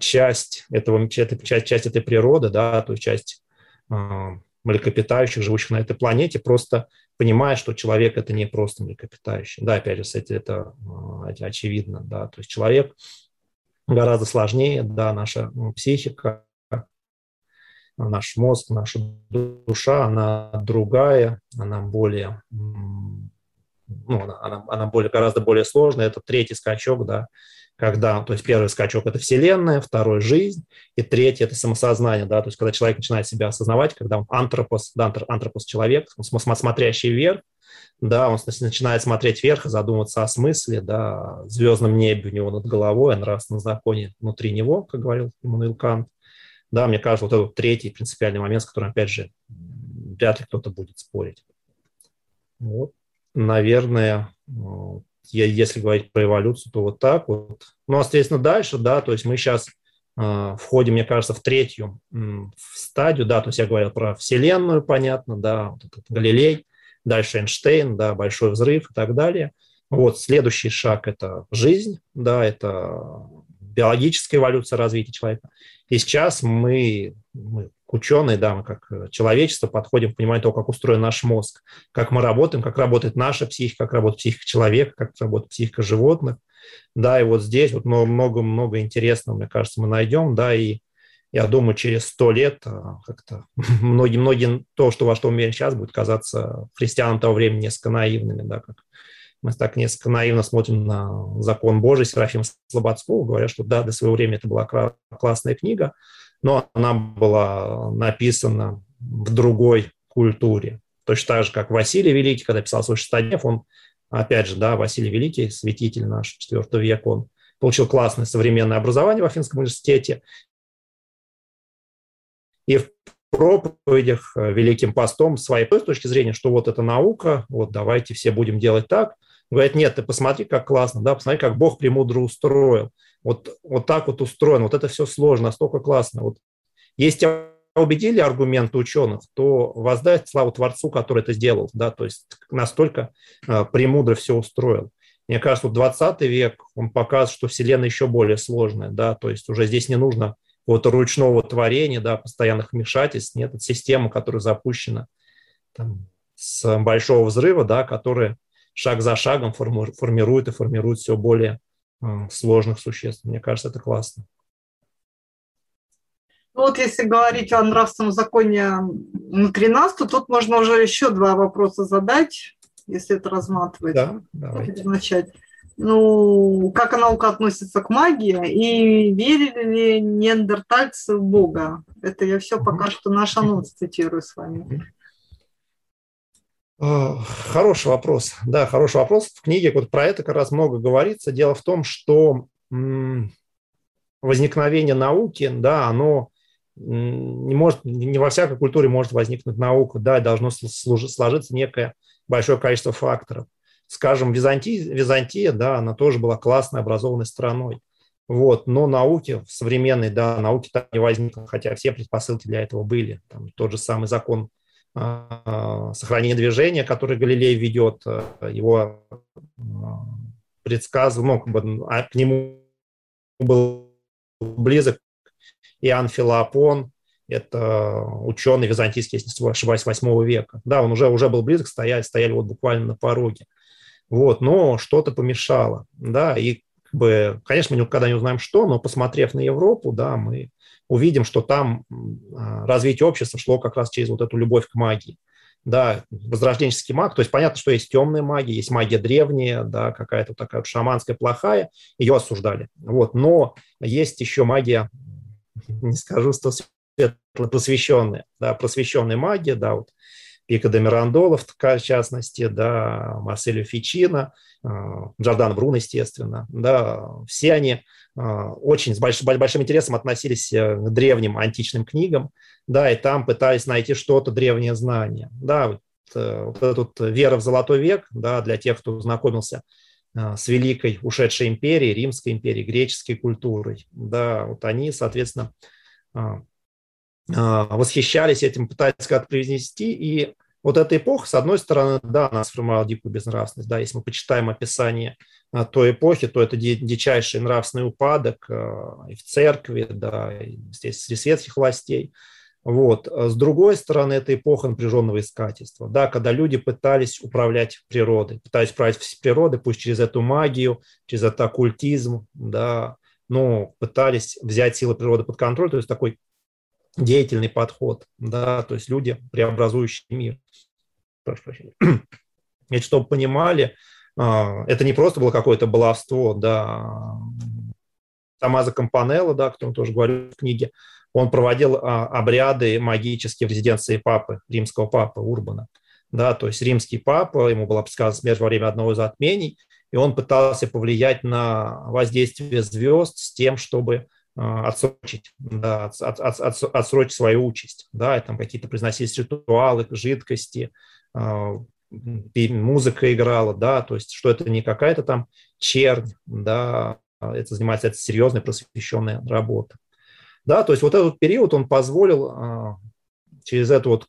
часть этого, часть, часть этой природы, да, то есть часть э, млекопитающих, живущих на этой планете, просто понимая, что человек – это не просто млекопитающий. Да, опять же, кстати, это э, очевидно, да, то есть человек гораздо сложнее, да, наша психика, наш мозг, наша душа, она другая, она более, ну, она, она более, гораздо более сложная. Это третий скачок, да, когда, то есть первый скачок – это Вселенная, второй – жизнь, и третий – это самосознание, да, то есть когда человек начинает себя осознавать, когда он антропос, да, антропос – человек, он смотрящий вверх, да, он начинает смотреть вверх и задумываться о смысле, да, звездном небе у него над головой, о нравственном законе внутри него, как говорил Иммануил Кант. Да, мне кажется, вот этот третий принципиальный момент, с которым, опять же, вряд ли кто-то будет спорить. Вот, наверное, если говорить про эволюцию, то вот так вот. Ну, а, соответственно, дальше, да, то есть мы сейчас э, входим, мне кажется, в третью в стадию, да, то есть я говорил про Вселенную, понятно, да, вот этот Галилей, дальше Эйнштейн, да, Большой взрыв и так далее. Вот следующий шаг – это жизнь, да, это биологическая эволюция развития человека. И сейчас мы, мы ученые, да, мы как человечество подходим к пониманию того, как устроен наш мозг, как мы работаем, как работает наша психика, как работает психика человека, как работает психика животных. Да, и вот здесь вот много-много интересного, мне кажется, мы найдем, да, и я думаю, через сто лет а, как-то <laughs> многие-многие то, что во что мы верим сейчас, будет казаться христианам того времени несколько наивными, да, как мы так несколько наивно смотрим на закон Божий Серафима Слободского, говоря, что да, до своего времени это была классная книга, но она была написана в другой культуре. Точно так же, как Василий Великий, когда писал свой шестоднев, он, опять же, да, Василий Великий, святитель наш IV века, он получил классное современное образование в Афинском университете. И в проповедях э, Великим постом своей точки зрения, что вот это наука, вот давайте все будем делать так. Говорят, нет, ты посмотри, как классно, да, посмотри, как Бог премудро устроил вот, вот так вот устроено, вот это все сложно, настолько классно. Вот если убедили аргументы ученых, то воздать славу Творцу, который это сделал, да, то есть настолько э, премудро все устроил. Мне кажется, вот 20 век, он показывает, что Вселенная еще более сложная, да, то есть уже здесь не нужно вот ручного творения, да, постоянных вмешательств, нет, это система, которая запущена там, с большого взрыва, да, которая шаг за шагом формирует и формирует все более сложных существ. Мне кажется, это классно. Ну вот если говорить о нравственном законе внутри нас, то тут можно уже еще два вопроса задать, если это разматывать. Да, давайте. Начать. Ну, как наука относится к магии и верили ли неандертальцы в Бога? Это я все пока что наш анонс цитирую с вами. Э, хороший вопрос. Да, хороший вопрос. В книге вот про это как раз много говорится. Дело в том, что возникновение науки, да, оно не может, не во всякой культуре может возникнуть наука, да, должно сложиться некое большое количество факторов. Скажем, Византия, Византия, да, она тоже была классной, образованной страной. Вот, но науки, современной, да, науки там не возникло, хотя все предпосылки для этого были. Там тот же самый закон сохранение движения, который Галилей ведет, э, его а, предсказывал, ну, как бы, а к нему был близок Иоанн Филопон, это ученый византийский, если не ошибаюсь, 8 века. Да, он уже, уже был близок, стояли, стояли вот буквально на пороге. Вот, но что-то помешало, да, и как бы, конечно, мы никогда не узнаем, что, но посмотрев на Европу, да, мы увидим, что там а, развитие общества шло как раз через вот эту любовь к магии. Да, возрожденческий маг, то есть понятно, что есть темная магия, есть магия древняя, да, какая-то такая шаманская плохая, ее осуждали. Вот, но есть еще магия, <laughs> не скажу, что светло, просвещенная, да, просвещенная магия, да, вот Пика де Мирандола, в частности, да, Марселю Фичино, Джордан Брун, естественно, да, все они очень с большим, большим интересом относились к древним античным книгам, да, и там пытались найти что-то древнее знание, да, вот, вот эта вот вера в золотой век, да, для тех, кто знакомился с великой ушедшей империей, Римской империей, греческой культурой, да, вот они, соответственно, восхищались этим, пытались как-то привнести. И вот эта эпоха, с одной стороны, да, она сформировала дикую безнравственность. Да, если мы почитаем описание а, той эпохи, то это дичайший нравственный упадок а, и в церкви, да, и здесь среди светских властей. Вот. С другой стороны, это эпоха напряженного искательства, да, когда люди пытались управлять природой, пытались управлять природой, пусть через эту магию, через этот оккультизм, да, но пытались взять силы природы под контроль, то есть такой деятельный подход, да, то есть люди, преобразующие мир. Прошу прощения. И чтобы понимали, а, это не просто было какое-то баловство, да, Томазо Кампанелло, да, кто тоже говорил в книге, он проводил а, обряды магические в резиденции папы, римского папы Урбана. Да, то есть римский папа, ему была предсказана смерть во время одного из затмений, и он пытался повлиять на воздействие звезд с тем, чтобы отсрочить, да, от, от, от, отсрочить свою участь. Да, и там какие-то произносились ритуалы, жидкости, а, музыка играла, да, то есть что это не какая-то там чернь, да, а это занимается это серьезная просвещенная работа. Да, то есть вот этот период он позволил через эту вот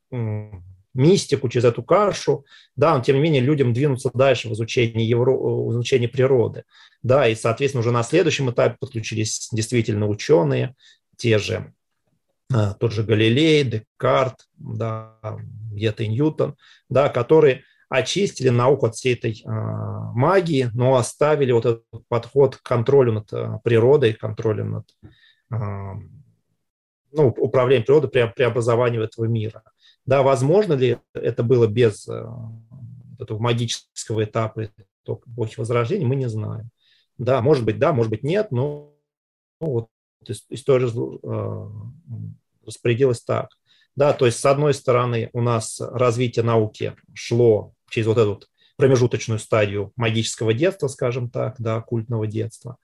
мистику, через эту кашу, да, но тем не менее людям двинуться дальше в изучении, евро, в изучении природы. Да, и, соответственно, уже на следующем этапе подключились действительно ученые, те же, а, тот же Галилей, Декарт, да, где-то Ньютон, да, которые очистили науку от всей этой а, магии, но оставили вот этот подход к контролю над природой, контролем над а, ну, управлением природой, пре, преобразованием этого мира. Да, возможно ли это было без э, этого магического этапа эпохи Возрождения, мы не знаем. Да, может быть, да, может быть, нет, но ну, вот история э, распорядилась так. Да, то есть, с одной стороны, у нас развитие науки шло через вот эту промежуточную стадию магического детства, скажем так, да, культного детства.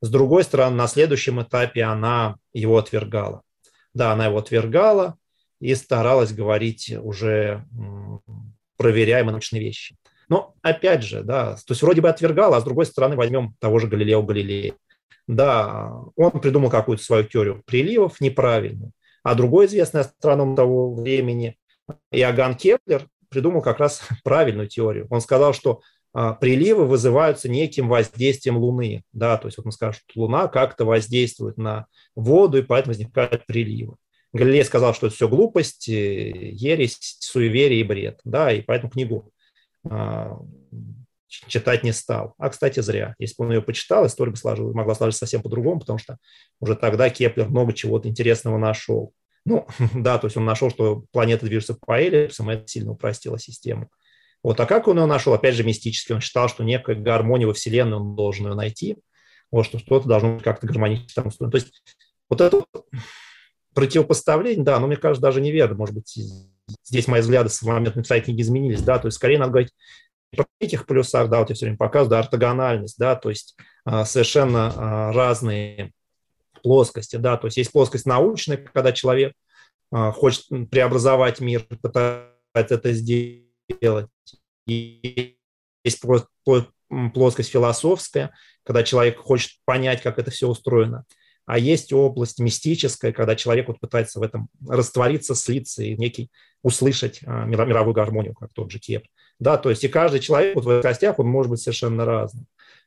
С другой стороны, на следующем этапе она его отвергала. Да, она его отвергала, и старалась говорить уже проверяемые научные вещи. Но опять же, да, то есть вроде бы отвергала, а с другой стороны возьмем того же Галилео Галилея. Да, он придумал какую-то свою теорию приливов неправильную, а другой известный астроном того времени, Иоганн Кеплер, придумал как раз <laughs> правильную теорию. Он сказал, что приливы вызываются неким воздействием Луны. Да, то есть вот мы скажем, что Луна как-то воздействует на воду, и поэтому возникают приливы. Галилей сказал, что это все глупость, э, ересь, суеверие и бред. Да, и поэтому книгу а, читать не стал. А, кстати, зря. Если бы он ее почитал, история бы сложилась, могла сложиться совсем по-другому, потому что уже тогда Кеплер много чего-то интересного нашел. Ну, <laughs> да, то есть он нашел, что планета движется по эллипсам, и это сильно упростило систему. Вот, а как он ее нашел? Опять же, мистически. Он считал, что некая гармония во Вселенной, он должен ее найти, вот, что что-то должно как-то гармонично. То есть вот это противопоставление, да, но мне кажется, даже неверно. Может быть, здесь мои взгляды с момента написания книги изменились, да, то есть скорее надо говорить про этих плюсах, да, вот я все время показываю, да, ортогональность, да, то есть а, совершенно а, разные плоскости, да, то есть есть плоскость научная, когда человек а, хочет преобразовать мир, пытается это сделать, и есть плоскость философская, когда человек хочет понять, как это все устроено а есть область мистическая, когда человек вот пытается в этом раствориться, слиться и некий услышать а, мировую гармонию, как тот же Кеп. Да, то есть и каждый человек вот в этих костях, он может быть совершенно разным.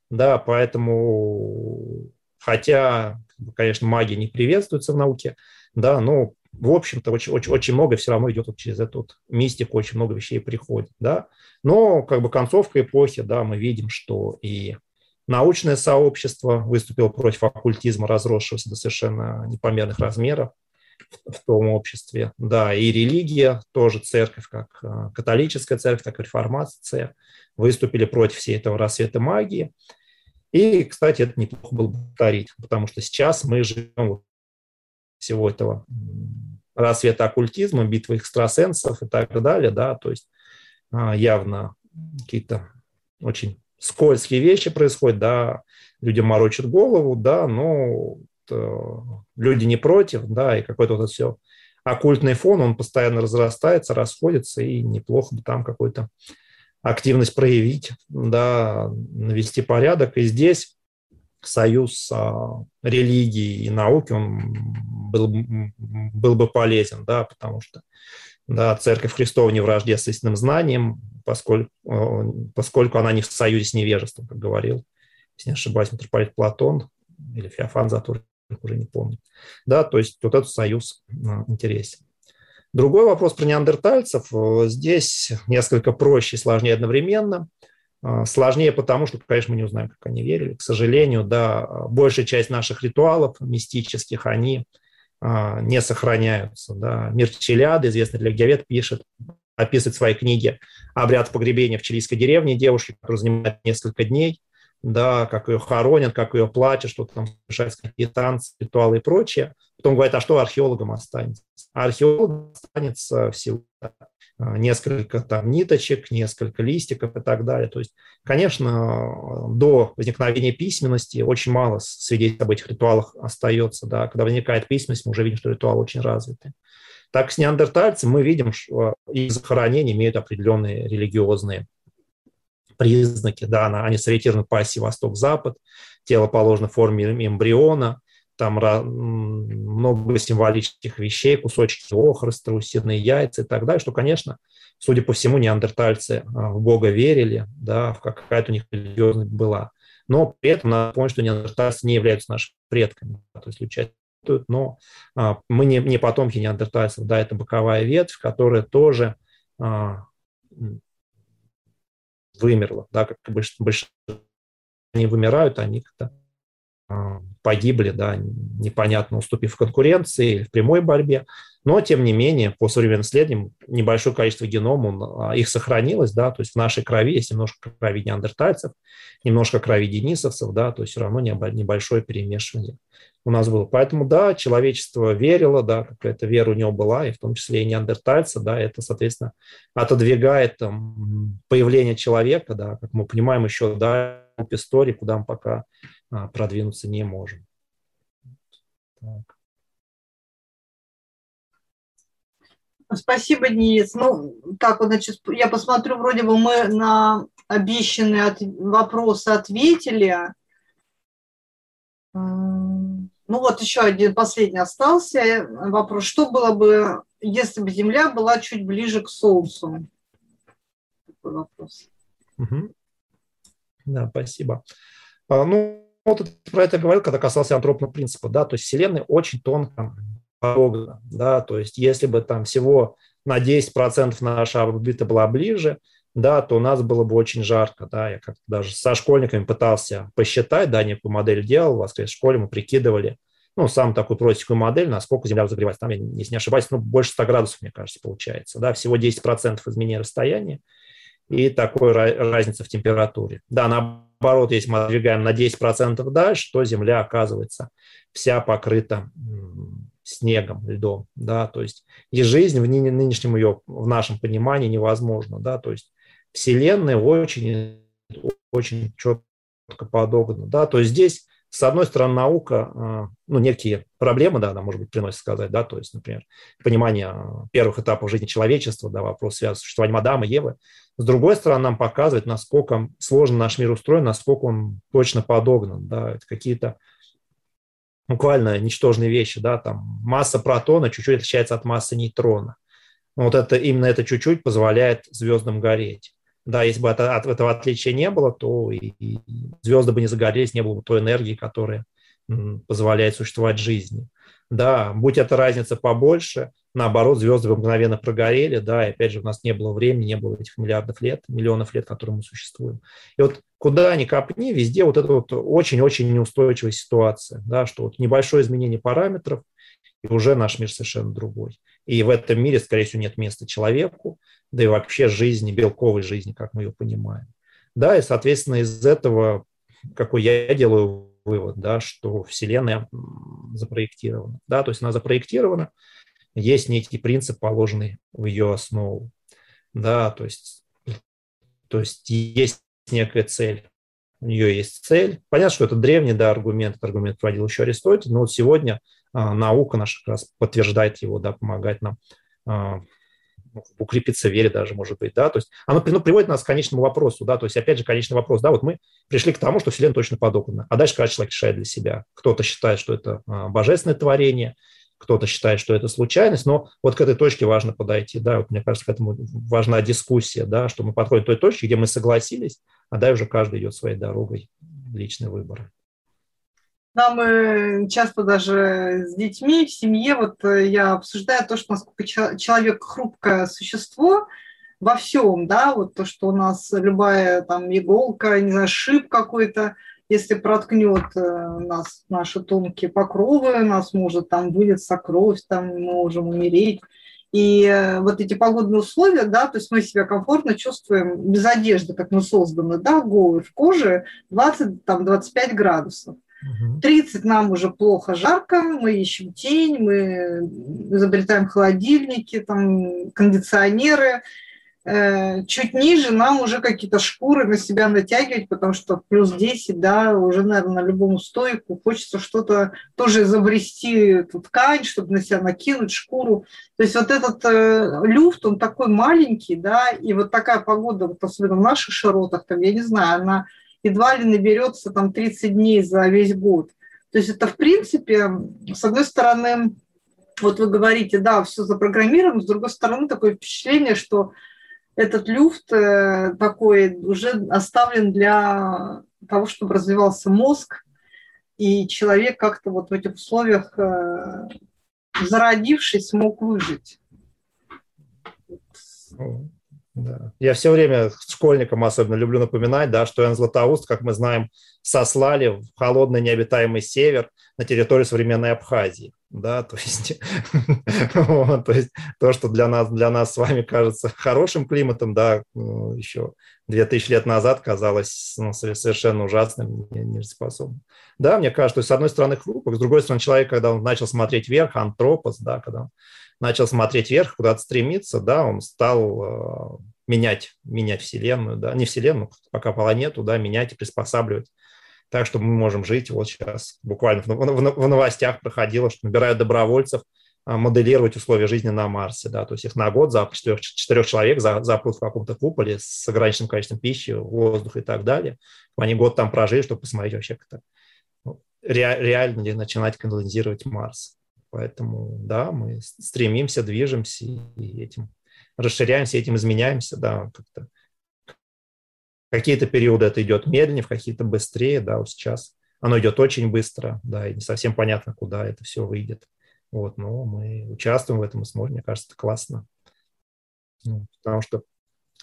Да, поэтому, хотя, конечно, магия не приветствуется в науке, да, но, в общем-то, очень, очень, очень много все равно идет вот через эту вот мистику, очень много вещей приходит, да. Но, как бы, концовка эпохи, да, мы видим, что и Научное сообщество выступило против оккультизма, разросшегося до совершенно непомерных размеров в том обществе. Да, и религия, тоже церковь, как э, католическая церковь, так и реформация, выступили против всей этого рассвета магии. И, кстати, это неплохо было бы повторить, потому что сейчас мы живем всего этого рассвета оккультизма, битвы экстрасенсов и так далее, да, то есть а, явно какие-то очень скользкие вещи происходят, да, людям морочат голову, да, но люди не против, да, и какой-то вот это все оккультный фон, он постоянно разрастается, расходится, и неплохо бы там какую-то активность проявить, да, навести порядок. И здесь союз а, религии и науки, он был, был бы полезен, да, потому что да, Церковь Христова не вражде с истинным знанием, поскольку, поскольку она не в союзе с невежеством, как говорил, если не ошибаюсь, митрополит Платон или Феофан Затур, уже не помню. Да, то есть вот этот союз а, интересен. Другой вопрос про неандертальцев. Здесь несколько проще и сложнее одновременно. А, сложнее потому, что, конечно, мы не узнаем, как они верили. К сожалению, да, большая часть наших ритуалов мистических, они а, не сохраняются. Да. Мир Челяды, известный религиовед, пишет, описывает в своей книге обряд погребения в чилийской деревне девушки, который занимает несколько дней, да, как ее хоронят, как ее плачут, что там совершаются какие танцы, ритуалы и прочее. Потом говорит, а что археологам останется? А археологам останется всего несколько там ниточек, несколько листиков и так далее. То есть, конечно, до возникновения письменности очень мало свидетельств об этих ритуалах остается. Да. Когда возникает письменность, мы уже видим, что ритуалы очень развиты. Так с неандертальцем мы видим, что их захоронения имеют определенные религиозные признаки. Да, они сориентированы по оси восток-запад, тело положено в форме эмбриона, там много символических вещей, кусочки охры, страусиные яйца и так далее, что, конечно, судя по всему, неандертальцы а, в Бога верили, да, в какая-то у них религиозность была. Но при этом надо помнить, что неандертальцы не являются нашими предками, то есть участвуют, но а, мы не, не потомки неандертальцев, да, это боковая ветвь, которая тоже а, вымерла, да, как большинство они вымирают, они как-то а, погибли, да, непонятно, уступив конкуренции в прямой борьбе. Но, тем не менее, по современным исследованиям, небольшое количество генома, а, их сохранилось, да, то есть в нашей крови есть немножко крови неандертальцев, немножко крови денисовцев, да, то есть все равно небольшое перемешивание у нас было. Поэтому, да, человечество верило, да, какая-то вера у него была, и в том числе и неандертальцы, да, это, соответственно, отодвигает там, появление человека, да, как мы понимаем еще, да, истории, куда мы пока продвинуться не можем. Так. Спасибо, Денис. Ну, так вот, значит, я посмотрю, вроде бы мы на обещанные от... вопросы ответили. Ну вот еще один последний остался вопрос. Что было бы, если бы Земля была чуть ближе к Солнцу? Такой вопрос. Угу. Да, спасибо. А, ну, вот про это говорил, когда касался антропного принципа, да, то есть Вселенная очень тонко подогнана, да, то есть если бы там всего на 10% наша орбита была ближе, да, то у нас было бы очень жарко, да, я как-то даже со школьниками пытался посчитать, да, некую модель делал, в школе мы прикидывали, ну, самую такую простенькую модель, насколько Земля разогревается, там, если не ошибаюсь, ну, больше 100 градусов, мне кажется, получается, да, всего 10% изменения расстояния и такой разница в температуре. Да, на наоборот, если мы отодвигаем на 10% дальше, то Земля оказывается вся покрыта снегом, льдом, да, то есть и жизнь в нынешнем ее, в нашем понимании невозможна, да, то есть Вселенная очень, очень четко подогнана, да, то есть здесь с одной стороны, наука, а, ну, некие проблемы, да, она, может быть, приносит сказать, да, то есть, например, понимание а, первых этапов жизни человечества, да, вопрос связан с существованием Адама, Евы. С другой стороны, нам показывает, насколько сложно наш мир устроен, насколько он точно подогнан, да, это какие-то буквально ничтожные вещи, да, там масса протона чуть-чуть отличается от массы нейтрона. Вот это, именно это чуть-чуть позволяет звездам гореть. Да, если бы это, от этого отличия не было, то и, и звезды бы не загорелись, не было бы той энергии, которая позволяет существовать жизни. Да, будь эта разница побольше, наоборот, звезды бы мгновенно прогорели, да, и опять же у нас не было времени, не было этих миллиардов лет, миллионов лет, которые мы существуем. И вот куда ни копни, везде вот это вот очень-очень неустойчивая ситуация, да, что вот небольшое изменение параметров, и уже наш мир совершенно другой. И в этом мире, скорее всего, нет места человеку, да и вообще жизни, белковой жизни, как мы ее понимаем. Да, и, соответственно, из этого, какой я делаю вывод, да, что Вселенная запроектирована. Да, то есть она запроектирована, есть некий принцип, положенный в ее основу. Да, то есть, то есть есть некая цель. У нее есть цель. Понятно, что это древний да, аргумент, этот аргумент проводил еще Аристотель, но вот сегодня а, наука наша как раз подтверждает его, да, помогает нам а, укрепиться в вере даже, может быть, да, то есть оно ну, приводит нас к конечному вопросу, да, то есть опять же конечный вопрос, да, вот мы пришли к тому, что Вселенная точно подобна, а дальше каждый человек решает для себя. Кто-то считает, что это а, божественное творение, кто-то считает, что это случайность, но вот к этой точке важно подойти, да, вот мне кажется, к этому важна дискуссия, да, что мы подходим к той точке, где мы согласились, а дальше уже каждый идет своей дорогой, личный выбор. Да, мы часто даже с детьми в семье, вот э, я обсуждаю то, что насколько человек хрупкое существо во всем, да, вот то, что у нас любая там иголка, не знаю, шип какой-то, если проткнет э, нас наши тонкие покровы, нас может там вылиться кровь, там мы можем умереть. И э, вот эти погодные условия, да, то есть мы себя комфортно чувствуем без одежды, как мы созданы, да, голые в коже 20-25 градусов. 30 нам уже плохо, жарко, мы ищем тень, мы изобретаем холодильники, там, кондиционеры. Э, чуть ниже нам уже какие-то шкуры на себя натягивать, потому что плюс 10, да, уже, наверное, на любому стойку хочется что-то тоже изобрести, эту ткань, чтобы на себя накинуть шкуру. То есть вот этот э, люфт, он такой маленький, да, и вот такая погода, вот особенно в наших широтах, там, я не знаю, она едва ли наберется там 30 дней за весь год. То есть это, в принципе, с одной стороны, вот вы говорите, да, все запрограммировано, с другой стороны, такое впечатление, что этот люфт э, такой уже оставлен для того, чтобы развивался мозг, и человек как-то вот в этих условиях, э, зародившись, смог выжить. Да. Я все время школьникам особенно люблю напоминать, да, что Ян Златоуст, как мы знаем, сослали в холодный необитаемый север на территорию современной Абхазии. Да, то есть, <laughs> то есть то, что для нас, для нас с вами кажется хорошим климатом, да, ну, еще 2000 лет назад казалось ну, совершенно ужасным, неспособным. Да, мне кажется, то с одной стороны хрупок, с другой стороны человек, когда он начал смотреть вверх, антропос, да, когда он начал смотреть вверх, куда-то стремиться, да, он стал э, менять, менять Вселенную, да, не Вселенную, пока планету, да, менять и приспосабливать так, что мы можем жить. Вот сейчас буквально в, в, в новостях проходило, что набирают добровольцев а, моделировать условия жизни на Марсе, да, то есть их на год за четырех, четырех человек за, запрут в каком-то куполе с ограниченным количеством пищи, воздуха и так далее. Они год там прожили, чтобы посмотреть вообще как-то ну, ре, реально начинать колонизировать Марс. Поэтому, да, мы стремимся, движемся и этим расширяемся, этим изменяемся, да, как-то. Какие-то периоды это идет медленнее, в какие-то быстрее, да, вот сейчас оно идет очень быстро, да, и не совсем понятно, куда это все выйдет. Вот, но мы участвуем в этом и смотрим, мне кажется, это классно. Ну, потому что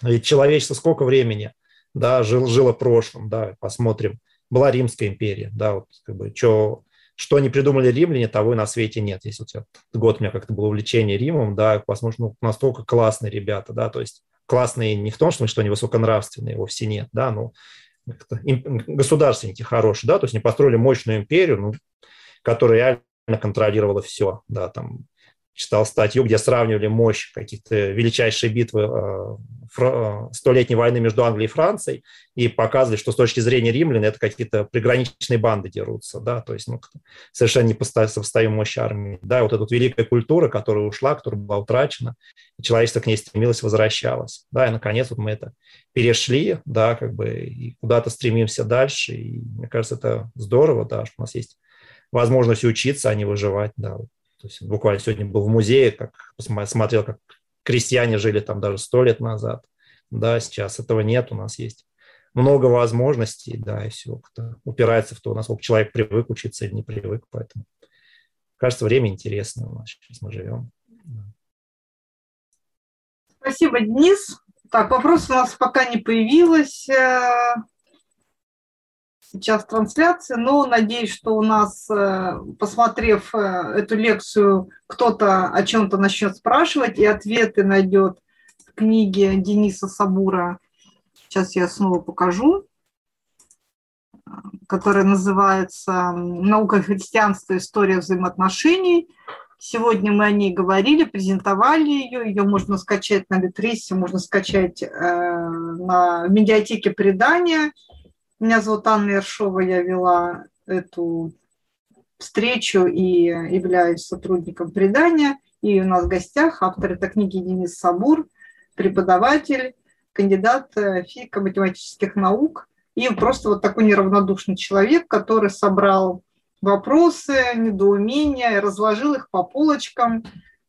ведь человечество сколько времени, да, жил, жило прошлым, да, посмотрим. Была Римская империя, да, вот как бы, что что они придумали римляне, того и на свете нет. Если этот год у меня как-то было увлечение Римом, да, возможно, ну, настолько классные ребята, да, то есть классные не в том, что они высоконравственные, вовсе нет, да, но государственники хорошие, да, то есть они построили мощную империю, ну, которая реально контролировала все, да, там читал статью, где сравнивали мощь каких-то величайшей битвы э, э, столетней войны между Англией и Францией и показывали, что с точки зрения римлян это какие-то приграничные банды дерутся, да, то есть ну, совершенно не мощь армии. Да, вот эта вот великая культура, которая ушла, которая была утрачена, и человечество к ней стремилось, возвращалось. Да, и наконец вот мы это перешли, да, как бы и куда-то стремимся дальше, и мне кажется, это здорово, да, что у нас есть возможность учиться, а не выживать, да, то есть буквально сегодня был в музее, как посмотрел, как крестьяне жили там даже сто лет назад. Да, сейчас этого нет, у нас есть много возможностей, да, и все упирается в то, насколько человек привык учиться или не привык, поэтому кажется, время интересное у нас сейчас мы живем. Спасибо, Денис. Так, вопрос у нас пока не появилось. Э, сейчас трансляции, но надеюсь, что у нас, э, посмотрев э, эту лекцию, кто-то о чем-то начнет спрашивать и ответы найдет в книге Дениса Сабура. Сейчас я снова покажу которая называется «Наука христианства. История взаимоотношений». Сегодня мы о ней говорили, презентовали ее. Ее можно скачать на Литресе, можно скачать э, на медиатеке предания. Меня зовут Анна Ершова, я вела эту встречу и являюсь сотрудником предания. И у нас в гостях автор этой книги Денис Сабур, преподаватель, кандидат физико-математических наук и просто вот такой неравнодушный человек, который собрал вопросы, недоумения, разложил их по полочкам.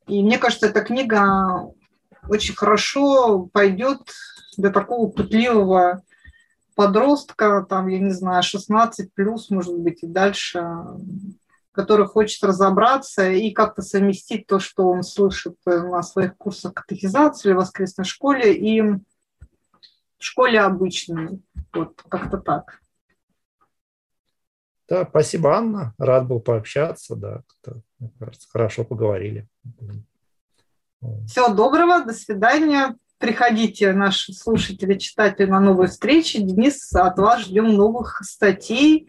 И мне кажется, эта книга очень хорошо пойдет для такого пытливого подростка, там, я не знаю, 16 плюс, может быть, и дальше, который хочет разобраться и как-то совместить то, что он слышит на своих курсах катехизации в воскресной школе и в школе обычной. Вот как-то так. Да, спасибо, Анна. Рад был пообщаться. Да, мне кажется, хорошо поговорили. Всего доброго, до свидания. Приходите, наши слушатели, читатели, на новые встречи. Денис, от вас ждем новых статей,